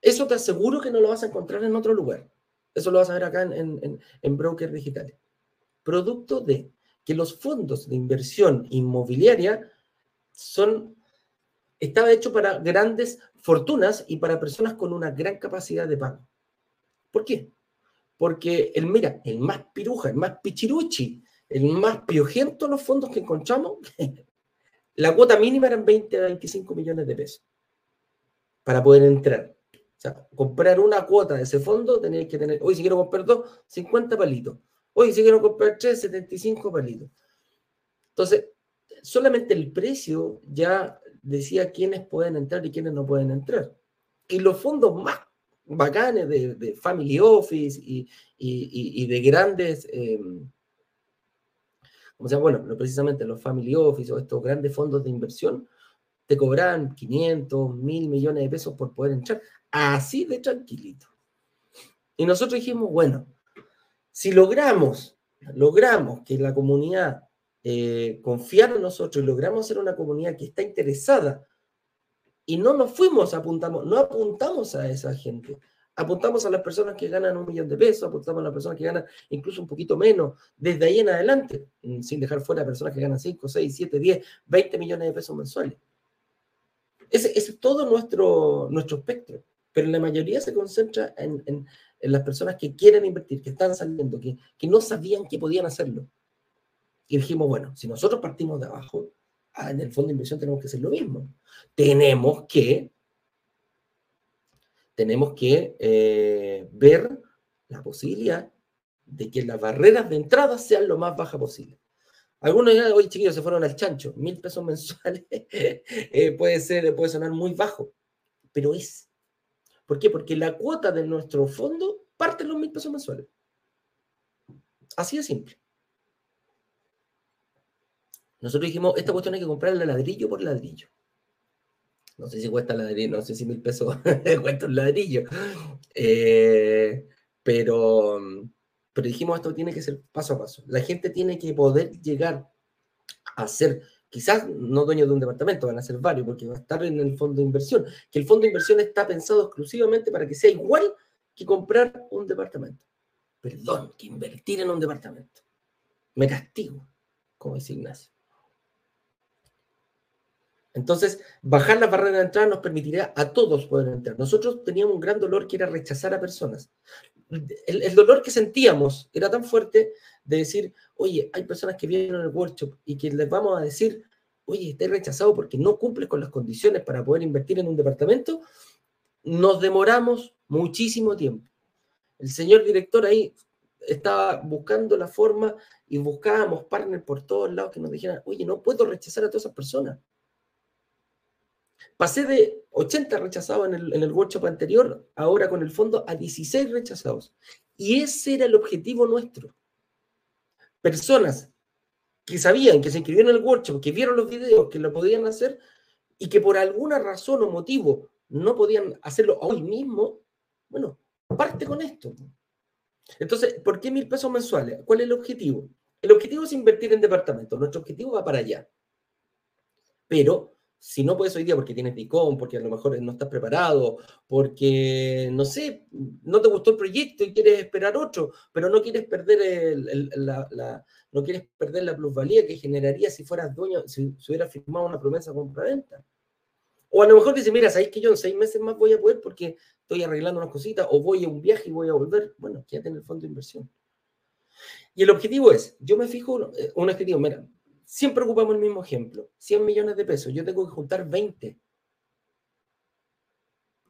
Eso te aseguro que no lo vas a encontrar en otro lugar. Eso lo vas a ver acá en, en, brokers digitales. Producto de que los fondos de inversión inmobiliaria son, estaba hecho para grandes fortunas y para personas con una gran capacidad de pago. ¿Por qué? Porque el, mira, el más piruja, el más pichiruchi, el más piojento de los fondos que encontramos, la cuota mínima eran 20 a 25 millones de pesos para poder entrar sea, comprar una cuota de ese fondo, tenéis que tener, hoy si quiero comprar dos, 50 palitos. Hoy si quiero comprar tres, 75 palitos. Entonces, solamente el precio ya decía quiénes pueden entrar y quiénes no pueden entrar. Y los fondos más bacanes de, Family Office y, de grandes, eh, como sea, bueno, no precisamente los Family Office o estos grandes fondos de inversión, te cobraban 500, mil millones de pesos por poder entrar, así de tranquilito. Y nosotros dijimos, bueno, si logramos, logramos que la comunidad eh, confiara en nosotros y logramos ser una comunidad que está interesada y no nos fuimos, apuntamos, no apuntamos a esa gente, apuntamos a las personas que ganan un millón de pesos, apuntamos a las personas que ganan incluso un poquito menos, desde ahí en adelante, mm, sin dejar fuera a personas que ganan 5, 6, 7, 10, 20 millones de pesos mensuales. Ese, es todo nuestro, nuestro espectro, pero la mayoría se concentra en, las personas que quieren invertir, que están saliendo, que, que no sabían que podían hacerlo. Y dijimos, bueno, si nosotros partimos de abajo, ah, en el fondo de inversión tenemos que hacer lo mismo. Tenemos que tenemos que eh, ver la posibilidad de que las barreras de entrada sean lo más bajas posible. Algunos dirán, oye chiquillos, se fueron al chancho, mil pesos mensuales eh, puede, ser, puede sonar muy bajo, pero es. ¿Por qué? Porque la cuota de nuestro fondo parte en los mil pesos mensuales. Así de simple. Nosotros dijimos, esta cuestión hay que comprarla ladrillo por ladrillo. No sé si cuesta ladrillo, no sé si mil pesos cuesta un ladrillo. Eh, pero, pero dijimos, esto tiene que ser paso a paso. La gente tiene que poder llegar a ser, quizás no dueño de un departamento, van a ser varios, porque va a estar en el fondo de inversión. Que el fondo de inversión está pensado exclusivamente para que sea igual que comprar un departamento. Perdón, que invertir en un departamento. Me castigo, como dice Ignacio. Entonces, bajar la barrera de entrada nos permitirá a todos poder entrar. Nosotros teníamos un gran dolor que era rechazar a personas. El, dolor que sentíamos era tan fuerte de decir, oye, hay personas que vienen al workshop y que les vamos a decir, oye, estás rechazado porque no cumples con las condiciones para poder invertir en un departamento. Nos demoramos muchísimo tiempo. El señor director ahí estaba buscando la forma y buscábamos partners por todos lados que nos dijeran, oye, no puedo rechazar a todas esas personas. Pasé de 80 rechazados en el, workshop anterior, ahora con el fondo, a 16 rechazados. Y ese era el objetivo nuestro. Personas que sabían que se inscribieron en el workshop, que vieron los videos, que lo podían hacer y que por alguna razón o motivo no podían hacerlo hoy mismo, bueno, parte con esto. Entonces, ¿por qué mil pesos mensuales? ¿Cuál es el objetivo? El objetivo es invertir en departamentos. Nuestro objetivo va para allá. Pero si no puedes hoy día porque tienes DICOM, porque a lo mejor no estás preparado, porque, no sé, no te gustó el proyecto y quieres esperar otro, pero no quieres perder, la, no quieres perder la plusvalía que generaría si fueras dueño, si, si hubieras firmado una promesa compra-venta. O a lo mejor dices, mira, sabéis que yo en seis meses más voy a poder porque estoy arreglando unas cositas, o voy a un viaje y voy a volver. Bueno, quédate en el fondo de inversión. Y el objetivo es, yo me fijo, eh, un objetivo, mira, siempre ocupamos el mismo ejemplo. 100 millones de pesos, yo tengo que juntar 20.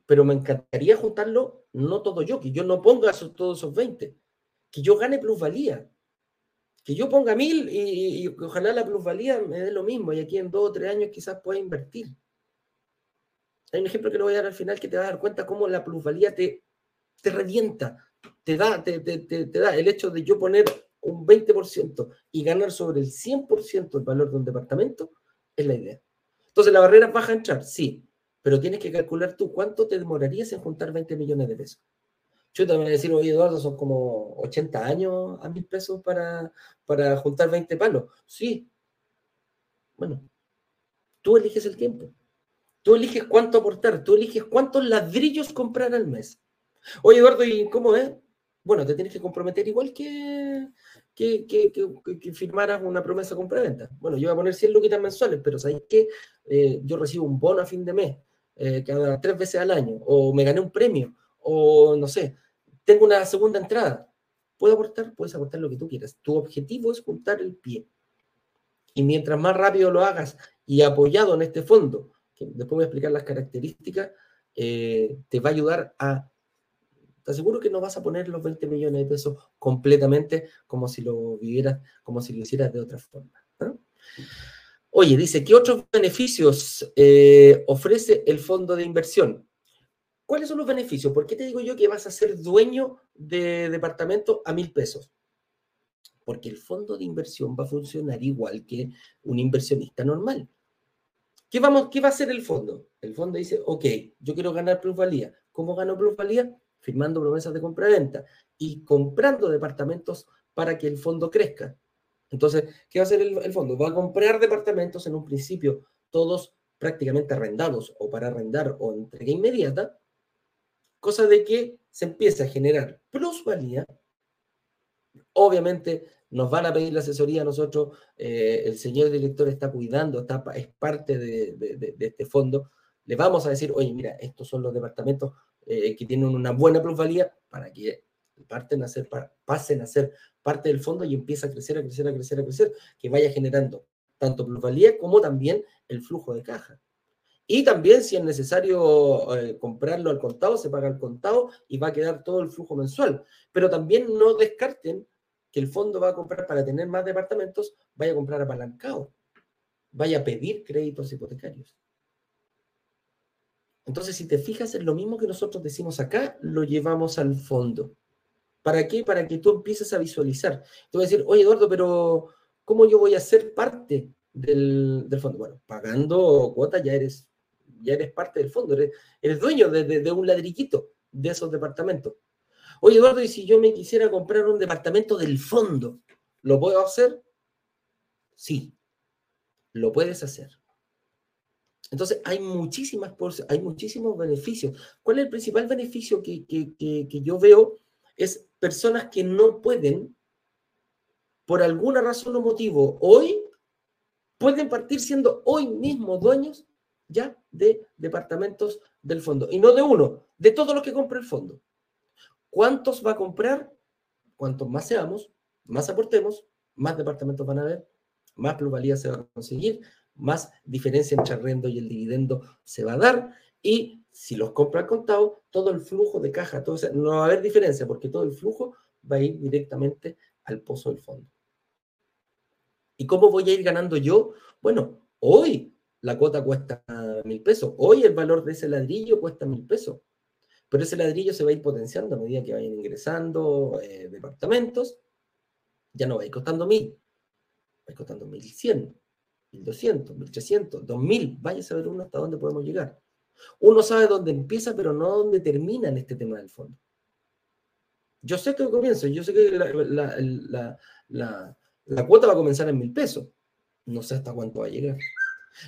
Pero me encantaría juntarlo, no todo yo, que yo no ponga todos esos 20, que yo gane plusvalía. Que yo ponga mil y, ojalá la plusvalía me dé lo mismo y aquí en dos o tres años quizás pueda invertir. Hay un ejemplo que le voy a dar al final que te va a dar cuenta cómo la plusvalía te, te revienta, te da, te, te da el hecho de yo poner un 20% y ganar sobre el 100% el valor de un departamento, es la idea. Entonces, ¿la barrera baja a entrar? Sí, pero tienes que calcular tú cuánto te demorarías en juntar 20 millones de pesos. Yo a decir, oye, Eduardo, son como 80 años a mil pesos para, para juntar 20 palos. Sí. Bueno, tú eliges el tiempo. Tú eliges cuánto aportar. Tú eliges cuántos ladrillos comprar al mes. Oye, Eduardo, ¿y cómo es? Bueno, te tienes que comprometer igual que, que, firmaras una promesa compra-venta. Bueno, yo voy a poner 100 luquitas mensuales, pero ¿sabéis qué? Eh, yo recibo un bono a fin de mes, eh, cada tres veces al año, o me gané un premio, o no sé, tengo una segunda entrada. ¿Puedo aportar? Puedes aportar lo que tú quieras. Tu objetivo es juntar el pie. Y mientras más rápido lo hagas y apoyado en este fondo, que después voy a explicar las características, eh, te va a ayudar a te aseguro que no vas a poner los 20 millones de pesos completamente como si lo vivieras, como si lo hicieras de otra forma. Oye, dice, ¿qué otros beneficios eh, ofrece el fondo de inversión? ¿Cuáles son los beneficios? ¿Por qué te digo yo que vas a ser dueño de departamento a mil pesos? Porque el fondo de inversión va a funcionar igual que un inversionista normal ¿Qué, vamos, ¿Qué va a hacer el fondo? El fondo dice, ok, yo quiero ganar plusvalía. ¿Cómo gano plusvalía? Firmando promesas de compra-venta y comprando departamentos para que el fondo crezca. Entonces, ¿qué va a hacer el, fondo? Va a comprar departamentos en un principio, todos prácticamente arrendados o para arrendar o entrega inmediata, cosa de que se empieza a generar plusvalía. Obviamente nos van a pedir la asesoría a nosotros, eh, el señor director está cuidando, es parte de, este fondo. Le vamos a decir, oye, mira, estos son los departamentos eh, que tienen una buena plusvalía para que parten a ser, pasen a ser parte del fondo y empieza a crecer, a crecer, a crecer, a crecer, que vaya generando tanto plusvalía como también el flujo de caja. Y también, si es necesario eh, comprarlo al contado, se paga al contado y va a quedar todo el flujo mensual. Pero también no descarten que el fondo va a comprar para tener más departamentos, vaya a comprar apalancado, vaya a pedir créditos hipotecarios. Entonces, si te fijas, es lo mismo que nosotros decimos acá, lo llevamos al fondo. ¿Para qué? Para que tú empieces a visualizar. Te voy a decir, oye Eduardo, pero ¿cómo yo voy a ser parte del, fondo? Bueno, pagando cuota ya eres, ya eres parte del fondo, eres, dueño de, un ladrillito de esos departamentos. Oye Eduardo, y si yo me quisiera comprar un departamento del fondo, ¿lo puedo hacer? Sí, lo puedes hacer. Entonces, hay muchísimas hay muchísimos beneficios. ¿Cuál es el principal beneficio que, que yo veo? Es personas que no pueden, por alguna razón o motivo, hoy, pueden partir siendo hoy mismo dueños ya de departamentos del fondo. Y no de uno, de todo lo que compra el fondo. ¿Cuántos va a comprar? Cuantos más seamos, más aportemos, más departamentos van a haber, más plusvalía se va a conseguir, más diferencia entre el arrendo y el dividendo se va a dar y si los compra al contado, todo el flujo de caja, no va a haber diferencia porque todo el flujo va a ir directamente al pozo del fondo. ¿Y cómo voy a ir ganando yo? Bueno, hoy la cuota cuesta mil pesos, hoy el valor de ese ladrillo cuesta mil pesos, pero ese ladrillo se va a ir potenciando a medida que vayan ingresando eh, departamentos, ya no va a ir costando mil, va a ir costando mil cien, mil doscientos, mil trescientos, dos mil, vaya a saber uno hasta dónde podemos llegar. Uno sabe dónde empieza, pero no dónde termina en este tema del fondo. Yo sé que comienzo, yo sé que la, cuota va a comenzar en mil pesos. No sé hasta cuánto va a llegar.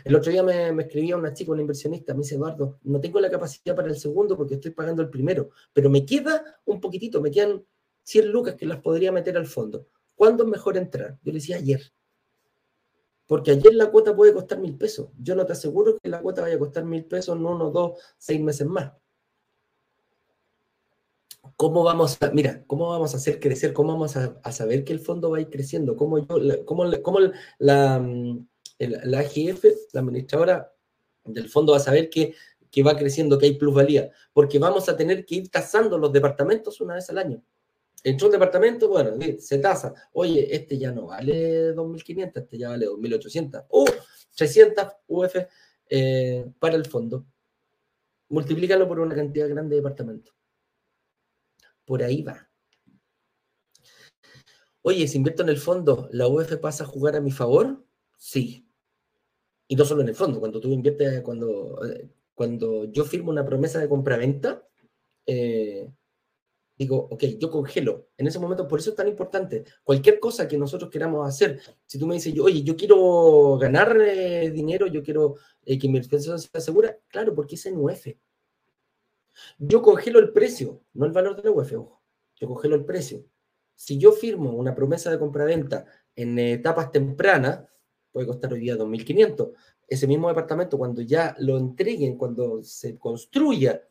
El otro día me, escribía una chica, una inversionista, me dice, Eduardo, no tengo la capacidad para el segundo porque estoy pagando el primero, pero me queda un poquitito, me quedan 100 lucas que las podría meter al fondo. ¿Cuándo es mejor entrar? Yo le decía ayer. Porque ayer la cuota puede costar mil pesos. Yo no te aseguro que la cuota vaya a costar mil pesos en uno, dos, seis meses más. ¿Cómo vamos a, mira, cómo vamos a hacer crecer? ¿Cómo vamos a, saber que el fondo va a ir creciendo? ¿Cómo, yo, cómo, cómo la, la AGF, la administradora del fondo, va a saber que, que va creciendo, que hay plusvalía? Porque vamos a tener que ir tasando los departamentos una vez al año. Entró un departamento, bueno, se tasa. Oye, este ya no vale 2.500, este ya vale 2.800. ¡Uh! 300 UF para el fondo. Multiplícalo por una cantidad grande de departamentos. Por ahí va. Oye, si invierto en el fondo, ¿la UF pasa a jugar a mi favor? Sí. Y no solo en el fondo, cuando tú inviertes, cuando, eh, cuando yo firmo una promesa de compra-venta, eh, digo, ok, yo congelo. En ese momento, por eso es tan importante. Cualquier cosa que nosotros queramos hacer, si tú me dices, oye, yo quiero ganar eh, dinero, yo quiero eh, que mi inversión sea segura, claro, porque es en UF. Yo congelo el precio, no el valor de la UF, ojo. Yo congelo el precio. Si yo firmo una promesa de compra-venta en etapas tempranas, puede costar hoy día 2.500. Ese mismo departamento, cuando ya lo entreguen, cuando se construya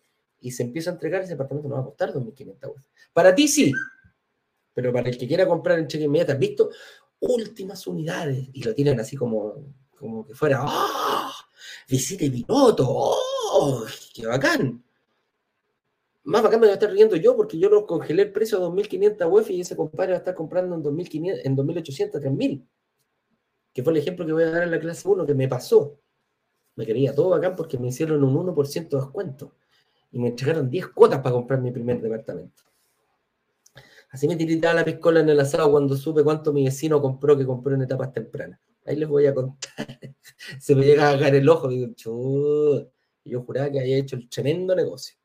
y se empieza a entregar, ese apartamento no va a costar 2.500 UF. Para ti sí, pero para el que quiera comprar en cheque inmediato, ¿has visto? Últimas unidades y lo tienen así como, como que fuera, ¡oh! Visita y piloto, ¡oh! ¡Qué bacán! Más bacán me voy a estar riendo yo porque yo lo congelé el precio a 2.500 UF y ese compadre va a estar comprando en 2.500, en 2.800, 3.000. Que fue el ejemplo que voy a dar en la clase 1 que me pasó. Me quería todo bacán porque me hicieron un 1% de descuento y me entregaron 10 cuotas para comprar mi primer departamento. Así me tiritaba la piscola en el asado cuando supe cuánto mi vecino compró que compró en etapas tempranas. ahí les voy a contar. Se me llega a caer el ojo, digo, yo juraba que había hecho el tremendo negocio.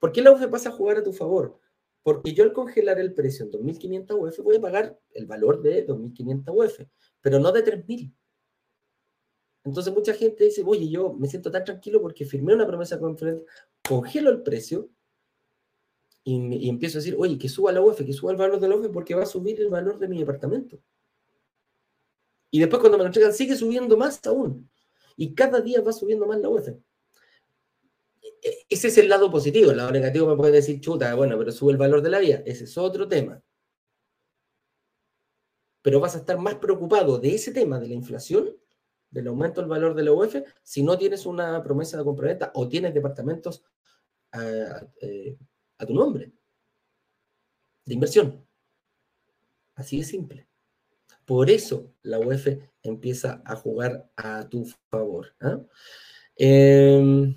¿Por qué la UF pasa a jugar a tu favor? Porque yo al congelar el precio en 2.500 UF voy a pagar el valor de 2.500 UF, pero no de 3.000. Entonces mucha gente dice, oye, yo me siento tan tranquilo porque firmé una promesa con congelo el precio y, empiezo a decir, oye, que suba la UF, que suba el valor de la UF porque va a subir el valor de mi departamento. Y después cuando me lo entregan sigue subiendo más aún. Y cada día va subiendo más la UF. E, e, ese es el lado positivo. El lado negativo me puede decir, chuta, bueno, pero sube el valor de la vida. Ese es otro tema. Pero vas a estar más preocupado de ese tema, de la inflación, del aumento del valor de la UF, si no tienes una promesa de compraventa o tienes departamentos ah, eh, a tu nombre de inversión. Así de simple. Por eso la UEF empieza a jugar a tu favor. ¿ah? Em,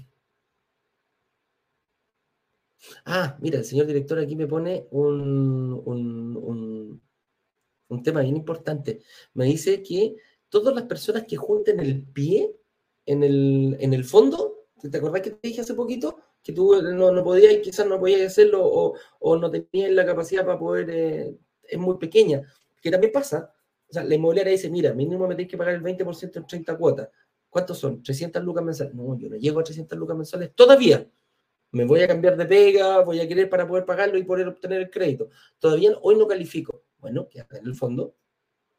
ah, mira, el señor director aquí me pone un, un, un, tema bien importante. Me dice que todas las personas que junten el pie en el, en el fondo, ¿te acordás que te dije hace poquito? que tú no, no podías, quizás no podías hacerlo o, no tenías la capacidad para poder, eh, es muy pequeña, que también pasa. O sea, la inmobiliaria dice, mira, mínimo me tienes que pagar el 20% en 30 cuotas. ¿Cuántos son? 300 lucas mensuales. No, yo no llego a 300 lucas mensuales todavía. Me voy a cambiar de pega, voy a querer para poder pagarlo y poder obtener el crédito. Todavía hoy no califico. Bueno, que en el fondo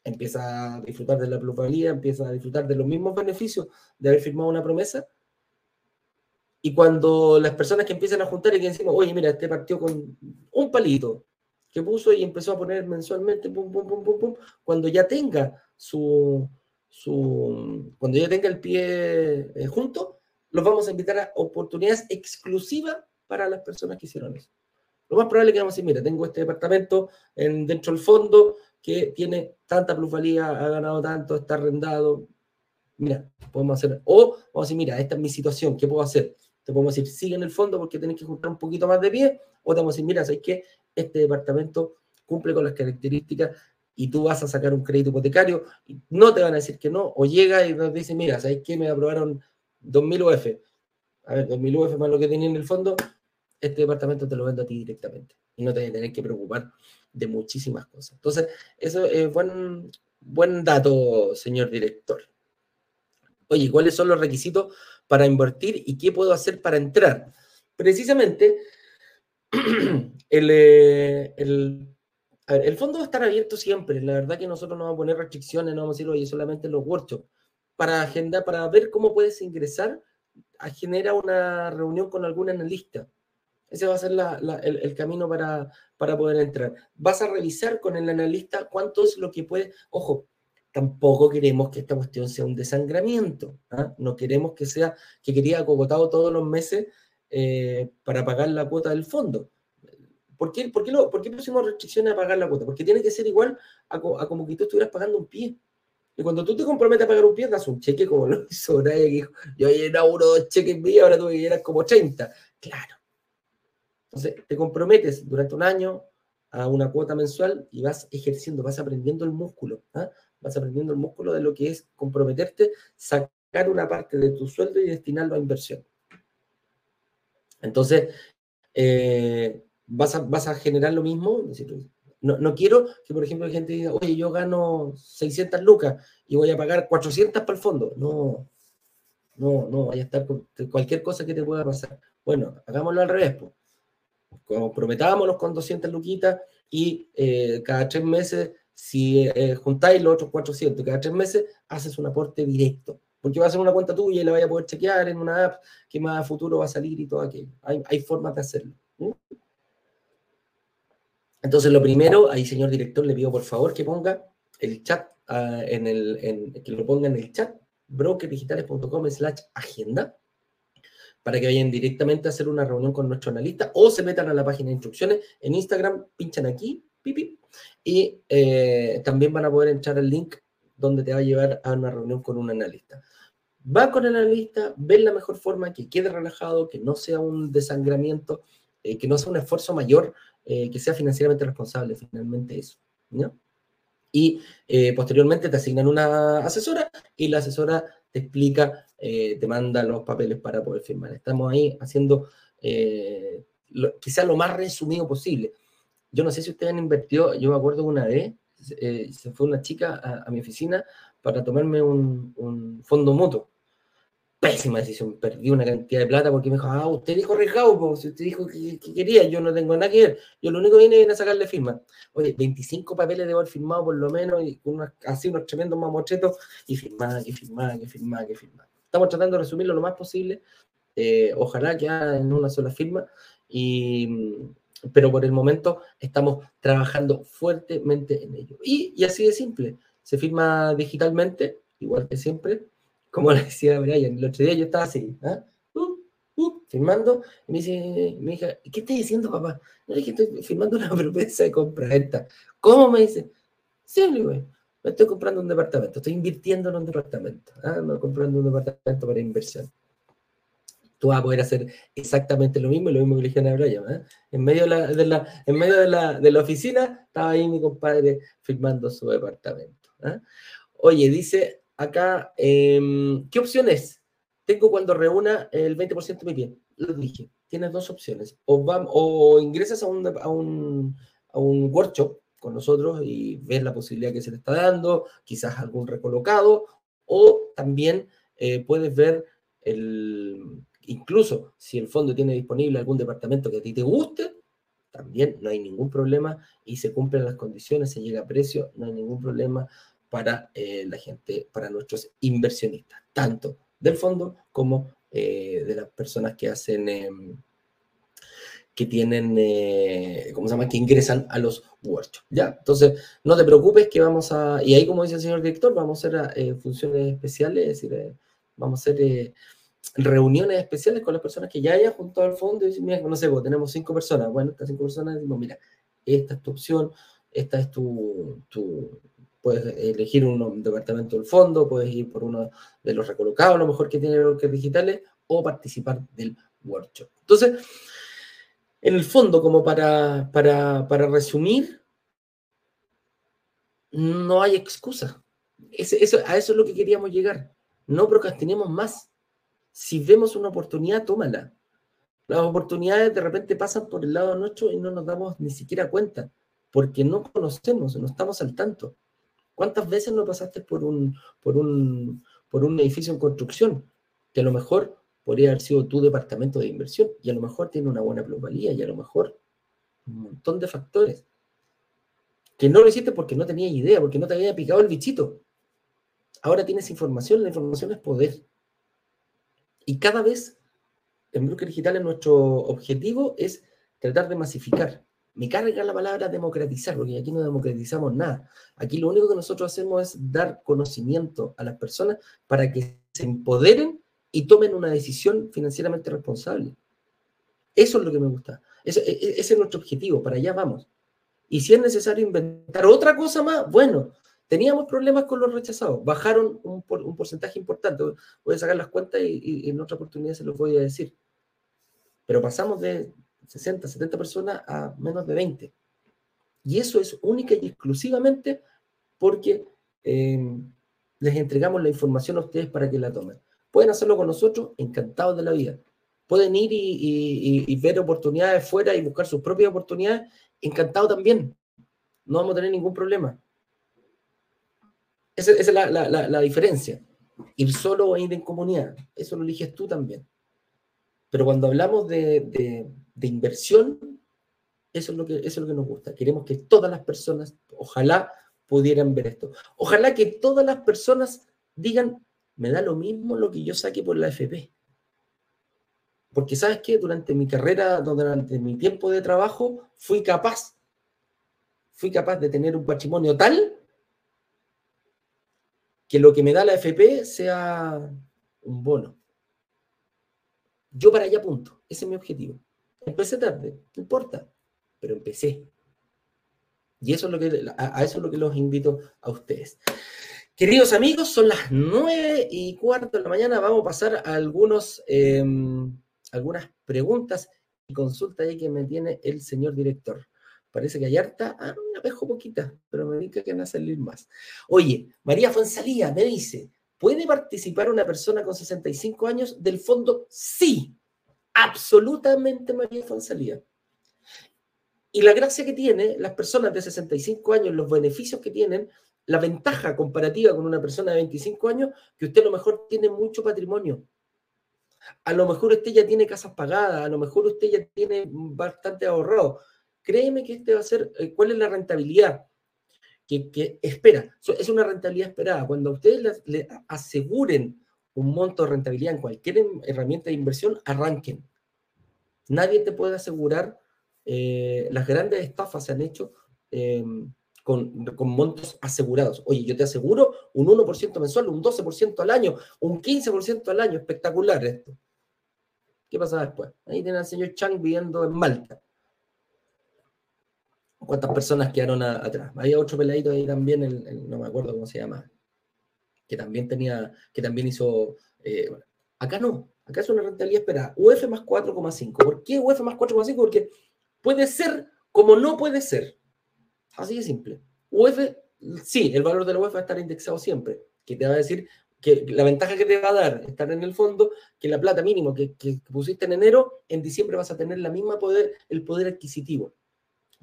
empieza a disfrutar de la plusvalía, empieza a disfrutar de los mismos beneficios de haber firmado una promesa y cuando las personas que empiezan a juntar y que decimos, oye, mira, este partió con un palito que puso y empezó a poner mensualmente, pum, pum, pum, pum, pum, cuando ya tenga su, su cuando ya tenga el pie eh, junto, los vamos a invitar a oportunidades exclusivas para las personas que hicieron eso. Lo más probable es que vamos a decir, mira, tengo este departamento en, dentro del fondo que tiene tanta plusvalía, ha ganado tanto, está arrendado. Mira, podemos hacer, o vamos a decir, mira, esta es mi situación, ¿qué puedo hacer? Te podemos decir, sigue en el fondo porque tienes que juntar un poquito más de pie, o te vamos a decir, mira, ¿sabes qué? Este departamento cumple con las características y tú vas a sacar un crédito hipotecario, no te van a decir que no, o llega y nos dice, mira, ¿sabes qué? Me aprobaron 2.000 UF. A ver, 2.000 UF más lo que tenía en el fondo, este departamento te lo vendo a ti directamente. Y no te vas a tener que preocupar de muchísimas cosas. Entonces, eso es buen, buen dato, señor director. Oye, ¿cuáles son los requisitos para invertir y qué puedo hacer para entrar. Precisamente, eh, el, fondo va a estar abierto siempre. La verdad que nosotros no vamos a poner restricciones, no vamos a decir, oye, solamente los workshops. Para agenda, para ver cómo puedes ingresar, a generar una reunión con algún analista. Ese va a ser el, camino para, para poder entrar. Vas a revisar con el analista cuánto es lo que puede. Ojo, tampoco queremos que esta cuestión sea un desangramiento. ¿ah? No queremos que sea que quería acogotado todos los meses eh, para pagar la cuota del fondo. ¿Por qué, por, qué ¿Por qué pusimos restricciones a pagar la cuota? Porque tiene que ser igual a, como que tú estuvieras pagando un pie. Y cuando tú te comprometes a pagar un pie, das un cheque como lo hizo Brian, que dijo, yo era uno dos cheques míos, ahora tú que como 30. Claro. Entonces, te comprometes durante un año a una cuota mensual y vas ejerciendo, vas aprendiendo el músculo. ¿ah? vas aprendiendo el músculo de lo que es comprometerte, sacar una parte de tu sueldo y destinarlo a inversión. Entonces, eh, vas, a, generar lo mismo. No, quiero que, por ejemplo, la gente diga, oye, yo gano 600 lucas y voy a pagar 400 para el fondo. No, no, no, vaya a estar con cualquier cosa que te pueda pasar. Bueno, hagámoslo al revés. Pues. Comprometámonos con 200 luquitas y eh, cada tres meses si eh, juntáis los otros 400 cada tres meses, haces un aporte directo. Porque va a ser una cuenta tuya y la vaya a poder chequear en una app que más a futuro va a salir y todo aquello. Hay, hay formas de hacerlo. Entonces, lo primero, ahí, señor director, le pido por favor que ponga el chat ah, en el, que lo ponga en el chat, brokerdigitales.com slash agenda, para que vayan directamente a hacer una reunión con nuestro analista o se metan a la página de instrucciones en Instagram, pinchan aquí, pipi, y eh, también van a poder entrar al link donde te va a llevar a una reunión con un analista. Va con el analista, ven la mejor forma, que quede relajado, que no sea un desangramiento, eh, que no sea un esfuerzo mayor, eh, que sea financieramente responsable, finalmente eso. y eh, posteriormente te asignan una asesora y la asesora te explica, eh, te manda los papeles para poder firmar. Estamos ahí haciendo eh, quizás lo más resumido posible. Yo no sé si ustedes han invertido, yo me acuerdo una vez, se fue una chica a, mi oficina para tomarme un, un fondo mutuo pésima decisión. Perdí una cantidad de plata porque me dijo, ah, usted dijo arriesgado, si usted dijo que, quería, yo no tengo nada que ver. Yo lo único que vine es a sacarle firma. Oye, 25 papeles debo haber firmado por lo menos, y con así unos tremendos mamochetos, y firmar, que firmar, que firmar, que firmar. Estamos tratando de resumirlo lo más posible. Eh, ojalá que en una sola firma. Y, pero por el momento estamos trabajando fuertemente en ello. Y, y así de simple. Se firma digitalmente, igual que siempre como le decía Brian, el otro día yo estaba así, ¿ah? uh, firmando, y me dice mi hija, ¿qué estás diciendo, papá? No, es que estoy firmando una promesa de compra-venta. ¿Cómo me dice? Sí, güey, me estoy comprando un departamento, estoy invirtiendo en un departamento, ¿ah? no comprando un departamento para inversión. Tú vas a poder hacer exactamente lo mismo, lo mismo que le dijeron a Brian. ¿eh? En medio, de la, en medio de, la, de la oficina estaba ahí mi compadre firmando su departamento. ¿eh? Oye, dice acá, em, ¿qué opciones tengo cuando reúna el 20% de mi bien? Lo dije, tienes dos opciones. O, o ingresas a un workshop con nosotros y ves la posibilidad que se te está dando, quizás algún recolocado, o también eh, puedes ver el, incluso si el fondo tiene disponible algún departamento que a ti te guste, también no hay ningún problema y se cumplen las condiciones, se llega a precio, no hay ningún problema para eh, la gente, para nuestros inversionistas, tanto del fondo como eh, de las personas que hacen, em, que tienen, eh, ¿cómo se llama?, que ingresan a los workshops, ¿ya? Entonces, no te preocupes que vamos a, y ahí como dice el señor director, vamos a hacer funciones especiales, es decir, vamos a hacer reuniones especiales con las personas que ya hayan junto al fondo y dicen, mira, no sé, tenemos cinco personas, bueno, estas cinco personas decimos, mira, esta es tu opción, esta es tu puedes elegir un departamento del fondo, puedes ir por uno de los recolocados, lo mejor que tiene brokers digitales, o participar del workshop. Entonces, en el fondo, como para, para, resumir, no hay excusa. eso, a eso es lo que queríamos llegar. No procrastinemos más. Si vemos una oportunidad, tómala. Las oportunidades de repente pasan por el lado nuestro y no nos damos ni siquiera cuenta, porque no conocemos, no estamos al tanto. ¿Cuántas veces no pasaste por un, por un, por un edificio en construcción que a lo mejor podría haber sido tu departamento de inversión y a lo mejor tiene una buena plusvalía y a lo mejor un montón de factores que no lo hiciste porque no tenías idea, porque no te había picado el bichito. Ahora tienes información, la información es poder. Y cada vez en Broker Digital nuestro objetivo es tratar de masificar me carga la palabra democratizar, porque aquí no democratizamos nada. Aquí lo único que nosotros hacemos es dar conocimiento a las personas para que se empoderen y tomen una decisión financieramente responsable. Eso es lo que me gusta. E, e, ese, es nuestro objetivo, para allá vamos. Y si es necesario inventar otra cosa más, bueno, teníamos problemas con los rechazados, bajaron un, porcentaje importante. Voy a sacar las cuentas y en otra oportunidad se los voy a decir. Pero pasamos de 60, 70 personas a menos de 20. Y eso es única y exclusivamente porque eh, les entregamos la información a ustedes para que la tomen. Pueden hacerlo con nosotros, encantados de la vida. Pueden ir y, ver oportunidades fuera y buscar sus propias oportunidades, encantado también. No vamos a tener ningún problema. Esa, es la, diferencia. Ir solo o ir en comunidad. Eso lo eliges tú también. Pero cuando hablamos de, inversión, eso es, lo que, eso es lo que nos gusta. Queremos que todas las personas, ojalá pudieran ver esto. Ojalá que todas las personas digan, me da lo mismo lo que yo saque por la FP. Porque sabes que durante mi carrera, durante mi tiempo de trabajo, fui capaz, fui capaz de tener un patrimonio tal que lo que me da la FP sea un bono. Yo para allá punto. Ese es mi objetivo. Empecé tarde, no importa, pero empecé. Y eso es lo que, a, eso es lo que los invito a ustedes. Queridos amigos, son las nueve y cuarto de la mañana. Vamos a pasar a algunos, em, algunas preguntas y consultas ahí que me tiene el señor director. Parece que hay harta. Ah, dejo poquitas, pero me dice que van a salir más. Oye, María Fonsalía me dice, ¿puede participar una persona con 65 años del fondo? Sí, absolutamente María Fonsalía. Y la gracia que tiene las personas de 65 años, los beneficios que tienen, la ventaja comparativa con una persona de 25 años, que usted a lo mejor tiene mucho patrimonio. A lo mejor usted ya tiene casas pagadas, a lo mejor usted ya tiene bastante ahorrado. Créeme que este va a ser, eh, ¿cuál es la rentabilidad? Que, espera, es una rentabilidad esperada. Cuando ustedes le, aseguren un monto de rentabilidad en cualquier herramienta de inversión, arranquen. Nadie te puede asegurar, eh, las grandes estafas se han hecho em, con, con, montos asegurados. Oye, yo te aseguro un 1% mensual, un 12% al año, un 15% al año. Espectacular esto. ¿Qué pasa después? Ahí tiene al señor Chang viviendo en Malta cuántas personas quedaron atrás. Había otro peladito ahí también, no me acuerdo cómo se llama, que también tenía, que también hizo, eh, acá no, acá es una rentabilidad esperada, UF más 4,5. ¿Por qué UF más 4,5? Porque puede ser como no puede ser. Así de simple. UF, sí, el valor de la UF va a estar indexado siempre, que te va a decir que la ventaja que te va a dar estar en el fondo, que la plata mínimo que, pusiste en enero, en diciembre vas a tener la misma poder, el poder adquisitivo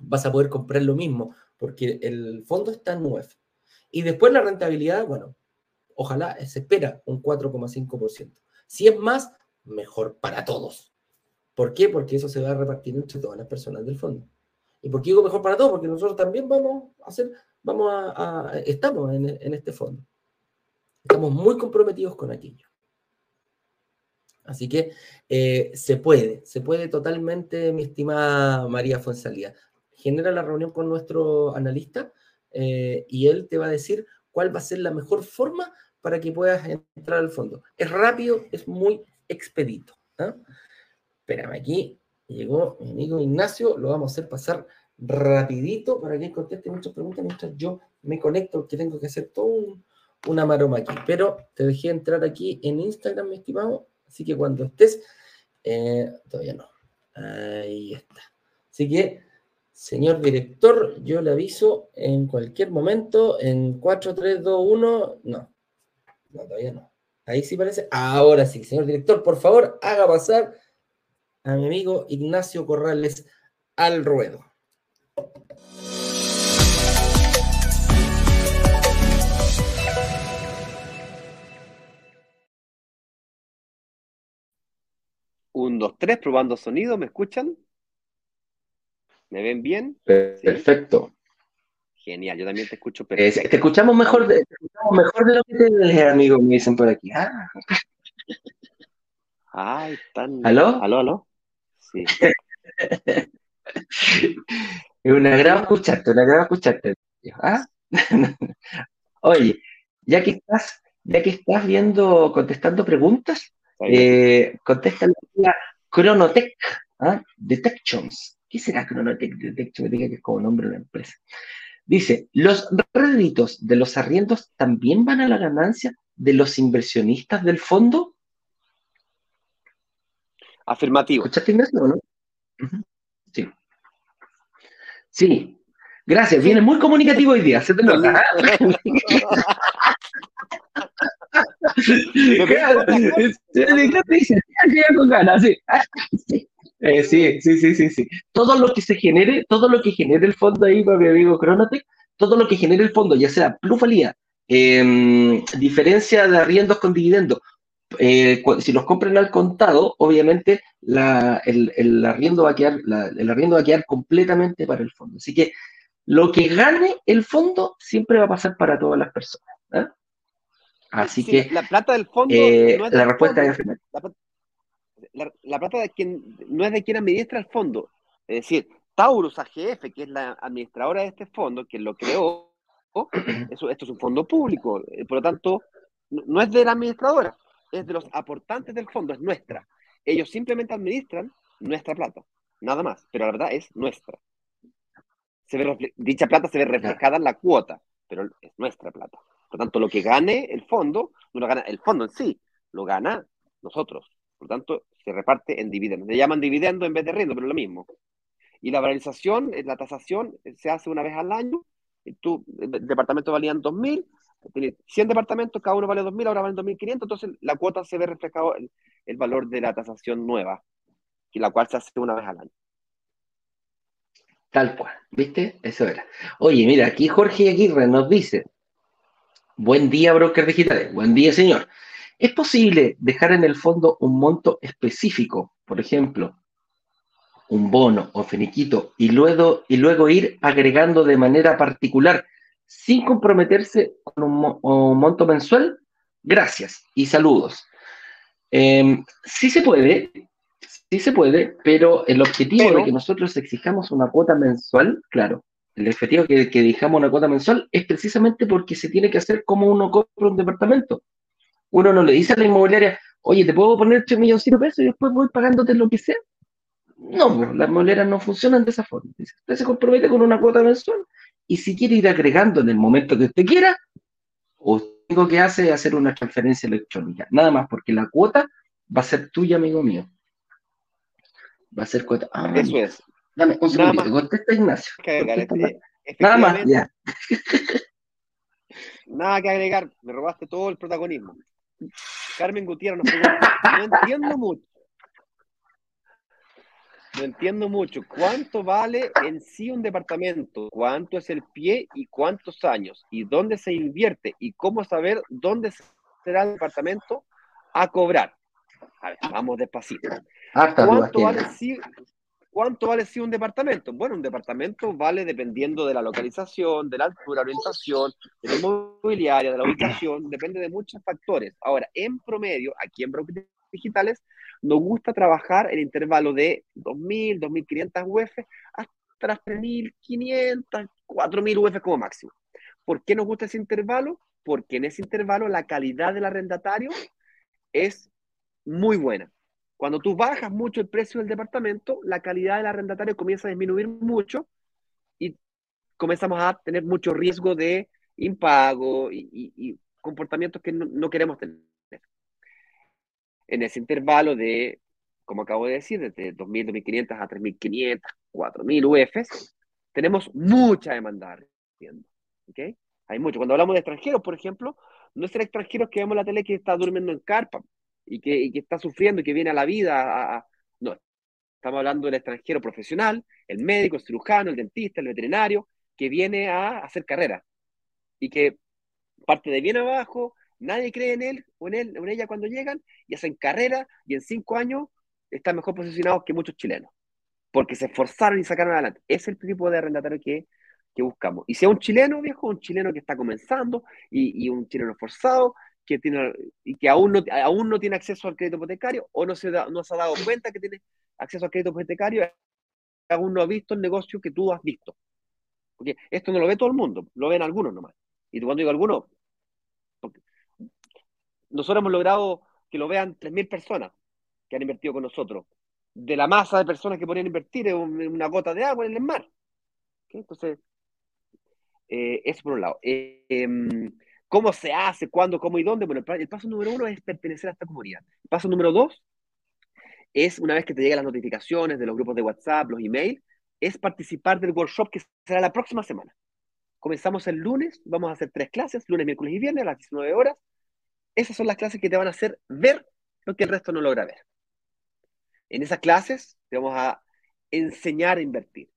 vas a poder comprar lo mismo, porque el fondo está en UEF. Y después la rentabilidad, bueno, ojalá se espera un 4,5%. Si es más, mejor para todos. ¿Por qué? Porque eso se va a repartir entre todas las personas del fondo. ¿Y por qué digo mejor para todos? Porque nosotros también vamos a hacer, vamos a, estamos en, este fondo. Estamos muy comprometidos con aquello. Así que eh, se puede, se puede totalmente, mi estimada María Fonsalía genera la reunión con nuestro analista eh, y él te va a decir cuál va a ser la mejor forma para que puedas entrar al fondo. Es rápido, es muy expedito. ¿ah? Espérame, aquí llegó mi amigo Ignacio, lo vamos a hacer pasar rapidito para que conteste muchas preguntas mientras yo me conecto, que tengo que hacer todo una maroma aquí. Pero te dejé entrar aquí en Instagram, mi estimado, así que cuando estés, eh, todavía no. Ahí está. Así que Señor director, yo le aviso en cualquier momento, en 4, 3, 2, 1, no, no, todavía no. Ahí sí parece. Ahora sí, señor director, por favor, haga pasar a mi amigo Ignacio Corrales al ruedo. Un, dos, tres, probando sonido, ¿me escuchan? ¿Me ven bien? Perfecto. Genial, yo también te escucho perfecto. te, escuchamos mejor de, mejor de lo que te dije, amigo, me dicen por aquí. Ah. Ay, tan... ¿Aló? ¿Aló, aló? Sí. es una gran escucharte, una gran escucharte. ¿Ah? Oye, ya que estás, ya que estás viendo, contestando preguntas, eh, contesta la Chronotech, ¿ah? Detections. ¿Qué será Chronotech Detection? Me diga que es como nombre de una empresa. Dice, los réditos de los arriendos también van a la ganancia de los inversionistas del fondo. Afirmativo. ¿Escuchaste Ignacio o no? Sí. Sí. Gracias, viene muy comunicativo hoy día, se te nota. sí. Eh, sí, sí, sí, sí, sí. Todo lo que se genere, todo lo que genere el fondo ahí, para mi amigo Cronotec, todo lo que genere el fondo, ya sea plusvalía, em, diferencia de arriendos con dividendos, eh, si los compran al contado, obviamente el, arriendo va a quedar, el arriendo va a quedar completamente para el fondo. Así que lo que gane el fondo siempre va a pasar para todas las personas. ¿eh? Así que la plata del fondo la respuesta es la, plata de quien, no es de quien administra el fondo. Es decir, Taurus AGF, que es la administradora de este fondo, quien lo creó, eso, esto es un fondo público, eh, por lo tanto, no es de la administradora, es de los aportantes del fondo, es nuestra. Ellos simplemente administran nuestra plata, nada más, pero la verdad es nuestra. Se ve dicha plata se ve reflejada en la cuota, pero es nuestra plata. Por lo tanto, lo que gane el fondo, no lo gana el fondo en sí, lo gana nosotros. Por lo tanto, se reparte en dividendos. Le llaman dividendo en vez de riendo, pero es lo mismo. Y la valorización, la tasación, se hace una vez al año. Y tú, departamentos valían 2.000, 100 departamentos, cada uno vale 2.000, ahora valen 2.500, entonces la cuota se ve reflejado el, el valor de la tasación nueva, y la cual se hace una vez al año. Tal cual, ¿viste? Eso era. Oye, mira, aquí Jorge Aguirre nos dice, buen día, broker digitales, buen día, señor. ¿Es posible dejar en el fondo un monto específico, por ejemplo, un bono o finiquito, y luego, y luego ir agregando de manera particular sin comprometerse con un, monto mensual? Gracias y saludos. Em, sí se puede, Sí se puede, pero el objetivo de que nosotros exijamos una cuota mensual, claro, el objetivo que, que dijamos una cuota mensual es precisamente porque se tiene que hacer como uno compra un departamento. Uno no le dice a la inmobiliaria, oye, te puedo poner 3 millones de pesos y después voy pagándote lo que sea. No, pues, las inmobiliarias no funcionan de esa forma. Usted se compromete con una cuota mensual y si quiere ir agregando en el momento que usted quiera, lo único que hace es hacer una transferencia electrónica. Nada más, porque la cuota va a ser tuya, amigo mío. Va a ser cuota. Ah, Eso es. Dame un segundo, contesta Ignacio. Nada más, ya. Nada que agregar, me robaste todo el protagonismo. Carmen Gutiérrez nos pregunta, no entiendo mucho. No entiendo mucho. ¿Cuánto vale en sí un departamento? ¿Cuánto es el pie y cuántos años? ¿Y dónde se invierte? ¿Y cómo saber dónde será el departamento a cobrar? A ver, vamos despacito. ¿Cuánto vale, si, ¿Cuánto vale si un departamento? Bueno, un departamento vale dependiendo de la localización, de la altura, orientación, de la inmobiliaria, de la ubicación, depende de muchos factores. Ahora, en promedio, aquí en Brokers Digitales, nos gusta trabajar el intervalo de 2.000, 2.500 UF hasta las 3.500, 4.000 UF como máximo. ¿Por qué nos gusta ese intervalo? Porque en ese intervalo la calidad del arrendatario es muy buena. Cuando tú bajas mucho el precio del departamento, la calidad del arrendatario comienza a disminuir mucho y comenzamos a tener mucho riesgo de impago y, comportamientos que no, queremos tener. En ese intervalo de, como acabo de decir, desde 2.000, 2.500 a 3.500, 4.000 UFs, tenemos mucha demanda. ¿okay? Hay mucho. Cuando hablamos de extranjeros, por ejemplo, no es el extranjero que vemos en la tele que está durmiendo en carpa y que, está sufriendo y que viene a la vida. no, estamos hablando del extranjero profesional, el médico, el cirujano, el dentista, el veterinario, que viene a hacer carrera y que parte de bien abajo, nadie cree en él o en él o en ella cuando llegan y hacen carrera y en cinco años están mejor posicionados que muchos chilenos, porque se esforzaron y sacaron adelante. Es el tipo de arrendatario que, que buscamos. Y sea un chileno, viejo, un chileno que está comenzando y, y un chileno esforzado que tiene y que aún no, aún no tiene acceso al crédito hipotecario o no se, no se ha dado cuenta que tiene acceso al crédito hipotecario, aún no ha visto el negocio que tú has visto. Porque esto no lo ve todo el mundo, lo ven algunos nomás. Y cuando digo algunos, nosotros hemos logrado que lo vean 3.000 personas que han invertido con nosotros, de la masa de personas que podrían invertir en una gota de agua en el mar. Entonces, eh, eso por un lado. Eh, em, ¿Cómo se hace? ¿Cuándo? ¿Cómo y dónde? Bueno, el paso número uno es pertenecer a esta comunidad. Paso número dos es, una vez que te llegan las notificaciones de los grupos de WhatsApp, los emails, es participar del workshop que será la próxima semana. Comenzamos el lunes, vamos a hacer tres clases, lunes, miércoles y viernes a las 19 horas. Esas son las clases que te van a hacer ver lo que el resto no logra ver. En esas clases te vamos a enseñar a invertir.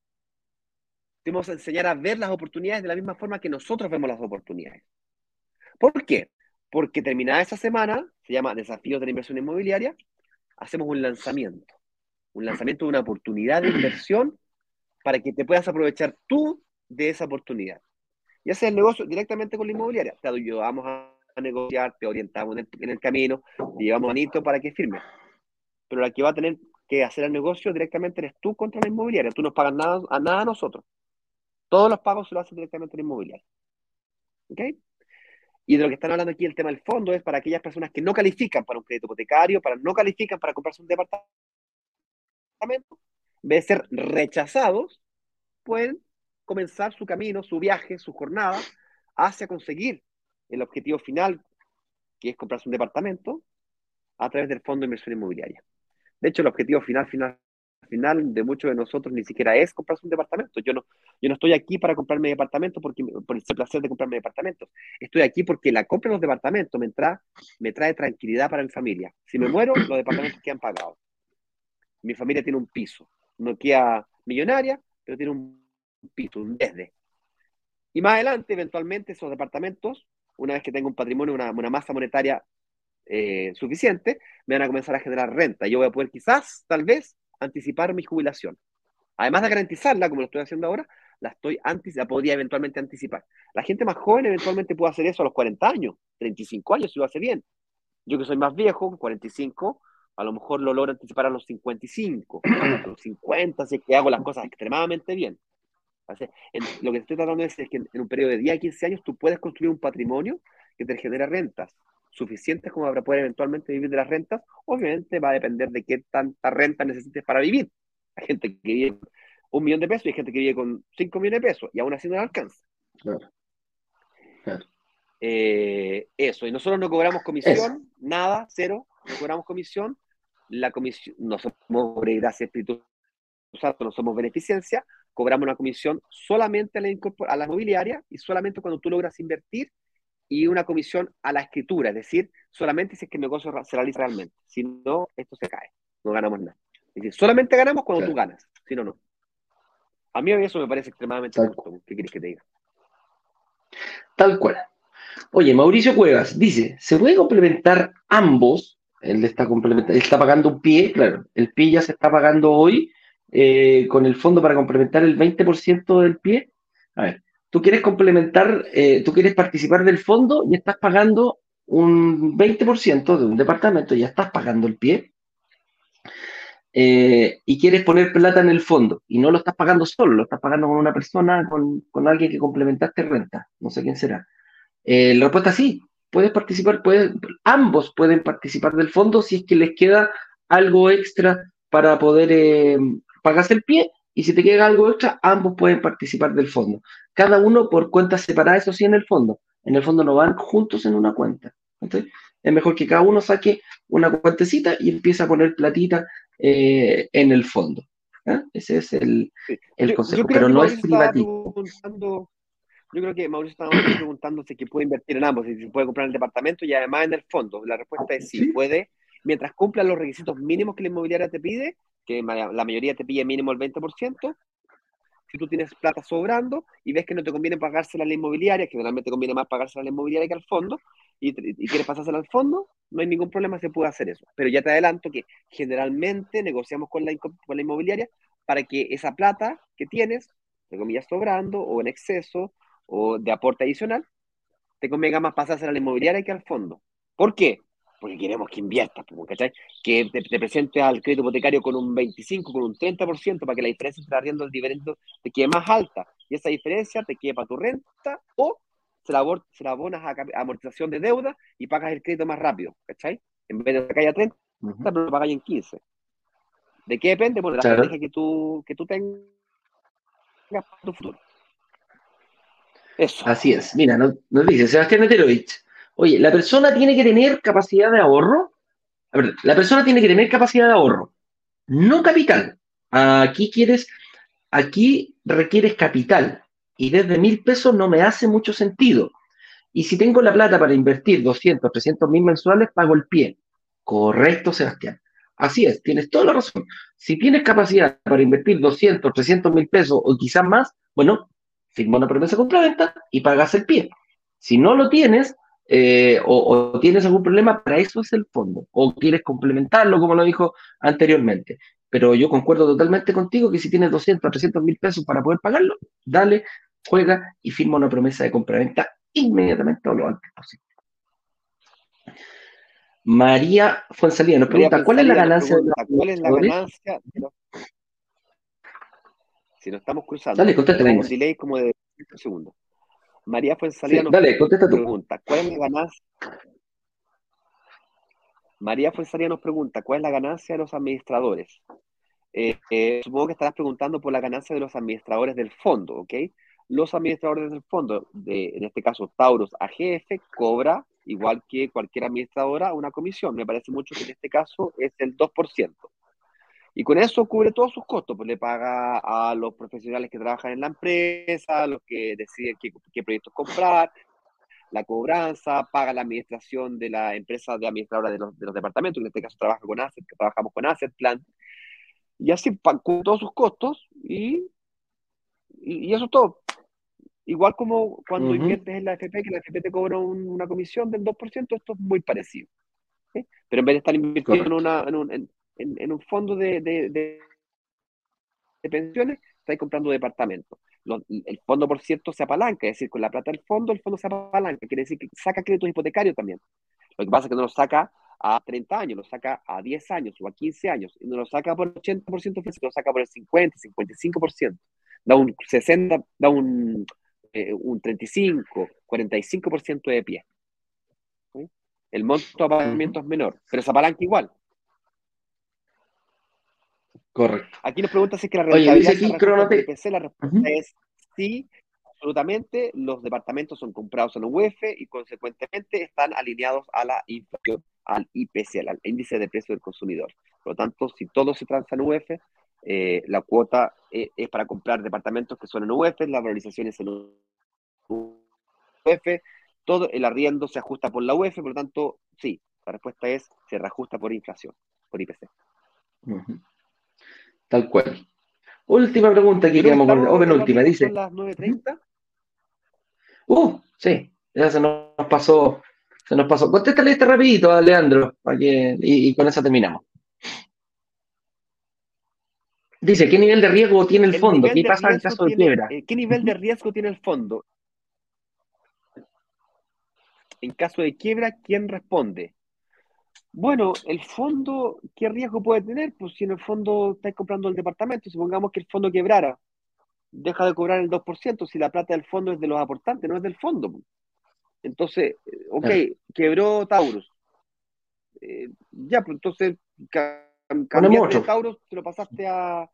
Te vamos a enseñar a ver las oportunidades de la misma forma que nosotros vemos las oportunidades. ¿Por qué? Porque terminada esa semana, se llama Desafíos de la Inversión Inmobiliaria, hacemos un lanzamiento. Un lanzamiento de una oportunidad de inversión para que te puedas aprovechar tú de esa oportunidad. Y hacer el negocio directamente con la inmobiliaria. Te ayudamos a, negociar, te orientamos en el, camino, te llevamos manito para que firmes. Pero la que va a tener que hacer el negocio directamente eres tú contra la inmobiliaria. Tú no pagas nada a nada nosotros. Todos los pagos se lo hacen directamente a la inmobiliaria. ¿Ok? Y de lo que están hablando aquí el tema del fondo es para aquellas personas que no califican para un crédito hipotecario, para no califican para comprarse un departamento, en vez de ser rechazados, pueden comenzar su camino, su viaje, su jornada hacia conseguir el objetivo final, que es comprarse un departamento, a través del Fondo de Inversión Inmobiliaria. De hecho, el objetivo final, final, final de muchos de nosotros ni siquiera es comprarse un departamento. Yo no, yo no estoy aquí para comprarme departamento porque, por el placer de comprarme departamentos. Estoy aquí porque la compra de los departamentos me, trae, me trae tranquilidad para mi familia. Si me muero, los departamentos quedan pagados. Mi familia tiene un piso. No queda millonaria, pero tiene un piso, un desde. Y más adelante, eventualmente, esos departamentos, una vez que tenga un patrimonio, una, una masa monetaria eh, suficiente, me van a comenzar a generar renta. Yo voy a poder quizás, tal vez, anticipar mi jubilación. Además de garantizarla, como lo estoy haciendo ahora, la, estoy antes, la podría eventualmente anticipar. La gente más joven eventualmente puede hacer eso a los 40 años, 35 años, si lo hace bien. Yo que soy más viejo, 45, a lo mejor lo logro anticipar a los 55, a los 50, si es que hago las cosas extremadamente bien. lo que estoy tratando de decir es que en, en un periodo de 10 a 15 años tú puedes construir un patrimonio que te genera rentas suficientes como para poder eventualmente vivir de las rentas, obviamente va a depender de qué tanta renta necesites para vivir. Hay gente que vive con un millón de pesos y hay gente que vive con cinco millones de pesos y aún así no alcanza. Claro. Eh, eso, y nosotros no cobramos comisión, nada, cero, no cobramos comisión. La comisión, no somos gracia Espíritu Santo, no somos beneficencia, cobramos una comisión solamente a la, a la mobiliaria y solamente cuando tú logras invertir y una comisión a la escritura, es decir, solamente si es que el negocio se realiza realmente. Si no, esto se cae, no ganamos nada. Es decir, solamente ganamos cuando tú ganas, si no, no. A mí eso me parece extremadamente importante. ¿Qué quieres que te diga? Tal cual. Oye, Mauricio Cuevas dice, ¿se puede complementar ambos? Él está, él está pagando un pie, claro, el pie ya se está pagando hoy eh, con el fondo para complementar el 20% del pie. A ver, tú quieres complementar, eh, tú quieres participar del fondo y estás pagando un 20% de un departamento, ya estás pagando el pie, eh, y quieres poner plata en el fondo, y no lo estás pagando solo, lo estás pagando con una persona, con, alguien que complementaste renta, no sé quién será. Eh, la respuesta es sí, puedes participar, ambos pueden participar del fondo si es que les queda algo extra para poder pagarse el pie, y si te queda algo extra, ambos pueden participar del fondo cada uno por cuentas separadas, eso sí, en el fondo. En el fondo no van juntos en una cuenta. Es mejor que cada uno saque una cuentecita y empiece a poner platita eh, en el fondo. Ese es el, concepto, pero no es privativo. Yo creo que Mauricio estaba preguntándose si puede invertir en ambos, si puede comprar en el departamento y además en el fondo. La respuesta es sí, puede, mientras cumpla los requisitos mínimos que la inmobiliaria te pide, que la mayoría te pide mínimo el 20%, si tú tienes plata sobrando y ves que no te conviene pagársela a la inmobiliaria, que generalmente conviene más pagársela a la inmobiliaria que al fondo, y, quieres pasársela al fondo, no hay ningún problema, se puede hacer eso. Pero ya te adelanto que generalmente negociamos con la, con la inmobiliaria para que esa plata que tienes, de comillas, sobrando o en exceso o de aporte adicional, te convenga más pasársela a la inmobiliaria que al fondo. ¿Por qué? Porque queremos que inviertas, ¿cachai? Que te, te, presentes al crédito hipotecario con un 25, con un 30%, para que la diferencia entre arriendo el dividendo te quede más alta. Y esa diferencia te quede para tu renta o se la, se la abonas a, amortización de deuda y pagas el crédito más rápido, ¿cachai? En vez de pagar a 30, pero lo pagas en 15. ¿De qué depende? Bueno, de la estrategia que tú, que tú tengas para tu futuro. Eso. Así es. Mira, nos, nos dice Sebastián Neterovich. Oye, la persona tiene que tener capacidad de ahorro. A ver, la persona tiene que tener capacidad de ahorro, no capital. Aquí quieres, aquí requieres capital y desde mil pesos no me hace mucho sentido. Y si tengo la plata para invertir 200, 300 mil mensuales, pago el pie. Correcto, Sebastián. Así es, tienes toda la razón. Si tienes capacidad para invertir 200, 300 mil pesos o quizás más, bueno, firma una promesa compra-venta y pagas el pie. Si no lo tienes, eh, o, tienes algún problema, para eso es el fondo, o quieres complementarlo, como lo dijo anteriormente. Pero yo concuerdo totalmente contigo que si tienes 200 300 mil pesos para poder pagarlo, dale, juega y firma una promesa de compraventa inmediatamente o lo antes posible. María Fuensalía nos pregunta, ¿cuál es la ganancia? ¿Cuál es la ganancia? Si nos estamos cruzando, Dale, contéstame. un delay como de segundos. María Fuensalía nos pregunta, ¿cuál es la ganancia? María Fuensalía nos pregunta, ¿cuál es la ganancia de los administradores? Eh, eh, supongo que estarás preguntando por la ganancia de los administradores del fondo, ¿ok? Los administradores del fondo, de, en este caso Tauros AGF, cobra, igual que cualquier administradora, una comisión. Me parece mucho que en este caso es el 2%. Y con eso cubre todos sus costos, pues le paga a los profesionales que trabajan en la empresa, a los que deciden qué, qué proyectos comprar, la cobranza, paga la administración de la empresa de administradora de los, de los departamentos, en este caso trabaja con Asset, que trabajamos con Asset Plan, y así con todos sus costos y, y, eso es todo. Igual como cuando inviertes en la FP, que la FP te cobra una comisión del 2%, esto es muy parecido. Pero en vez de estar invirtiendo en, una, en, un, en, en, un, fondo de, de, pensiones, estáis comprando departamentos el fondo, por cierto, se apalanca, es decir, con la plata del fondo, el fondo se apalanca, quiere decir que saca créditos hipotecarios también. Lo que pasa es que no lo saca a 30 años, lo saca a 10 años o a 15 años, y no lo saca por el 80%, lo saca por el 50, 55%. Da un 60, da un, eh, un 35, 45% de pie. El monto de apalancamiento es menor, pero se apalanca igual. Correcto. Aquí nos pregunta si es que la rentabilidad Oye, la respuesta es sí, absolutamente. Los departamentos son comprados en la UEF y consecuentemente están alineados a la inflación, al IPC, al índice de precio del consumidor. Por lo tanto, si todo se transa en UEF, eh, la cuota eh, es para comprar departamentos que son en UEF, la valorización es en UEF, todo el arriendo se ajusta por la UEF, por lo tanto, sí, la respuesta es se reajusta por inflación, por IPC. Tal cual. Última pregunta que queremos poner, o penúltima, dice. las 9.30? Uh, sí, ya se nos pasó, se nos pasó. Contéstale este rapidito, Leandro, para que, y, con eso terminamos. Dice, ¿qué nivel de riesgo tiene el, fondo? ¿Qué pasa en caso de quiebra? Eh, ¿Qué nivel de riesgo tiene el fondo? En caso de quiebra, ¿quién responde? Bueno, el fondo, ¿qué riesgo puede tener? Pues si en el fondo estáis comprando el departamento, supongamos que el fondo quebrara, deja de cobrar el 2%, si la plata del fondo es de los aportantes, no es del fondo. Pues. Entonces, eh, ok, quebró Taurus. Eh, ya, pues entonces, cambiaste de Taurus, te lo pasaste a,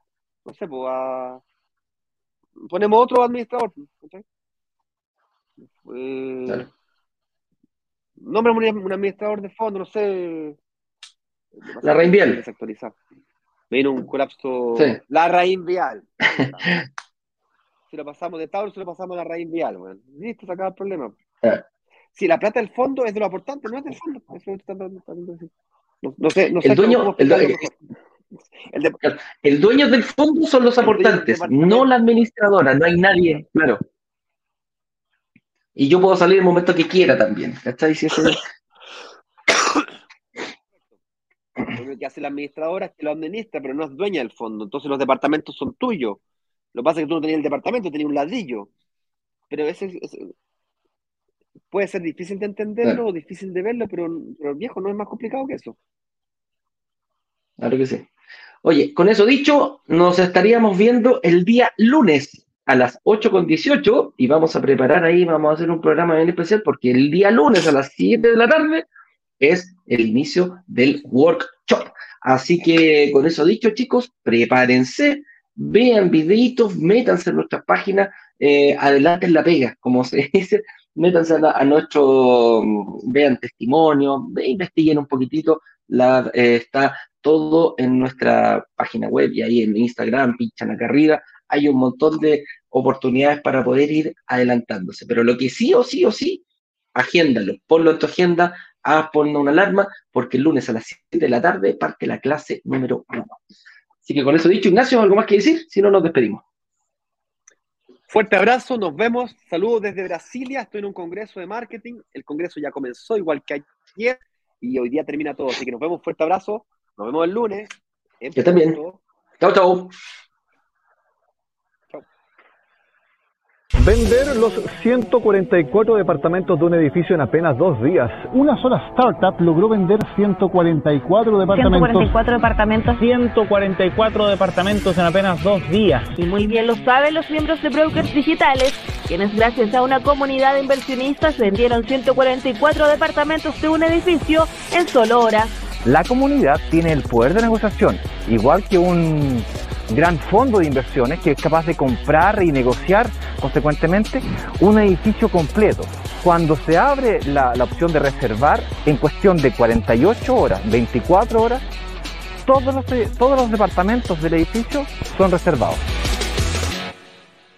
no sé, pues a... Ponemos otro administrador. Eh, Nombre un, administrador de fondo, no sé. La raíz vial. Vino un colapso. La raíz vial. si lo pasamos de Tauro, si lo pasamos a la raíz vial, bueno. Listo, se acaba el problema. Si la plata del fondo es de lo aportante, no es del fondo. no, sé, no sé. El dueño, el, el, dueño del fondo son los aportantes, no la administradora, no hay nadie, claro. Y yo puedo salir el momento que quiera también. ¿Cachai? Si Lo que hace la administradora es que lo administra, pero no es dueña del fondo. Entonces los departamentos son tuyos. Lo que pasa es que tú no tenías el departamento, tenías un ladrillo. Pero ese, puede ser difícil de entenderlo o difícil de verlo, pero, pero viejo no es más complicado que eso. Claro que sí. Oye, con eso dicho, nos estaríamos viendo el día lunes a las 8 con 18 y vamos a preparar ahí, vamos a hacer un programa bien especial porque el día lunes a las 7 de la tarde es el inicio del workshop. Así que con eso dicho, chicos, prepárense, vean videitos, métanse en nuestra página, eh, adelanten la pega, como se dice, métanse a, nuestro, vean testimonio, investiguen un poquitito, eh, está todo en nuestra página web y ahí en Instagram, pinchan acá arriba, hay un montón de oportunidades para poder ir adelantándose. Pero lo que sí o sí o sí, agéndalo, ponlo en tu agenda, haz, ponlo una alarma, porque el lunes a las 7 de la tarde parte la clase número 1. Así que con eso dicho, Ignacio, ¿algo más que decir? Si no, nos despedimos. Fuerte abrazo, nos vemos. Saludos desde Brasilia. Estoy en un congreso de marketing. El congreso ya comenzó igual que ayer y hoy día termina todo. Así que nos vemos. Fuerte abrazo. Nos vemos el lunes. Yo también. Chao, chao. Vender los 144 departamentos de un edificio en apenas dos días. Una sola startup logró vender 144 departamentos. 144 departamentos. 144 departamentos en apenas dos días. Y muy bien lo saben los miembros de Brokers Digitales, quienes gracias a una comunidad de inversionistas vendieron 144 departamentos de un edificio en solo horas. La comunidad tiene el poder de negociación, igual que un gran fondo de inversiones que es capaz de comprar y negociar consecuentemente un edificio completo. Cuando se abre la, opción de reservar, en cuestión de 48 horas, 24 horas, todos los, todos los departamentos del edificio son reservados.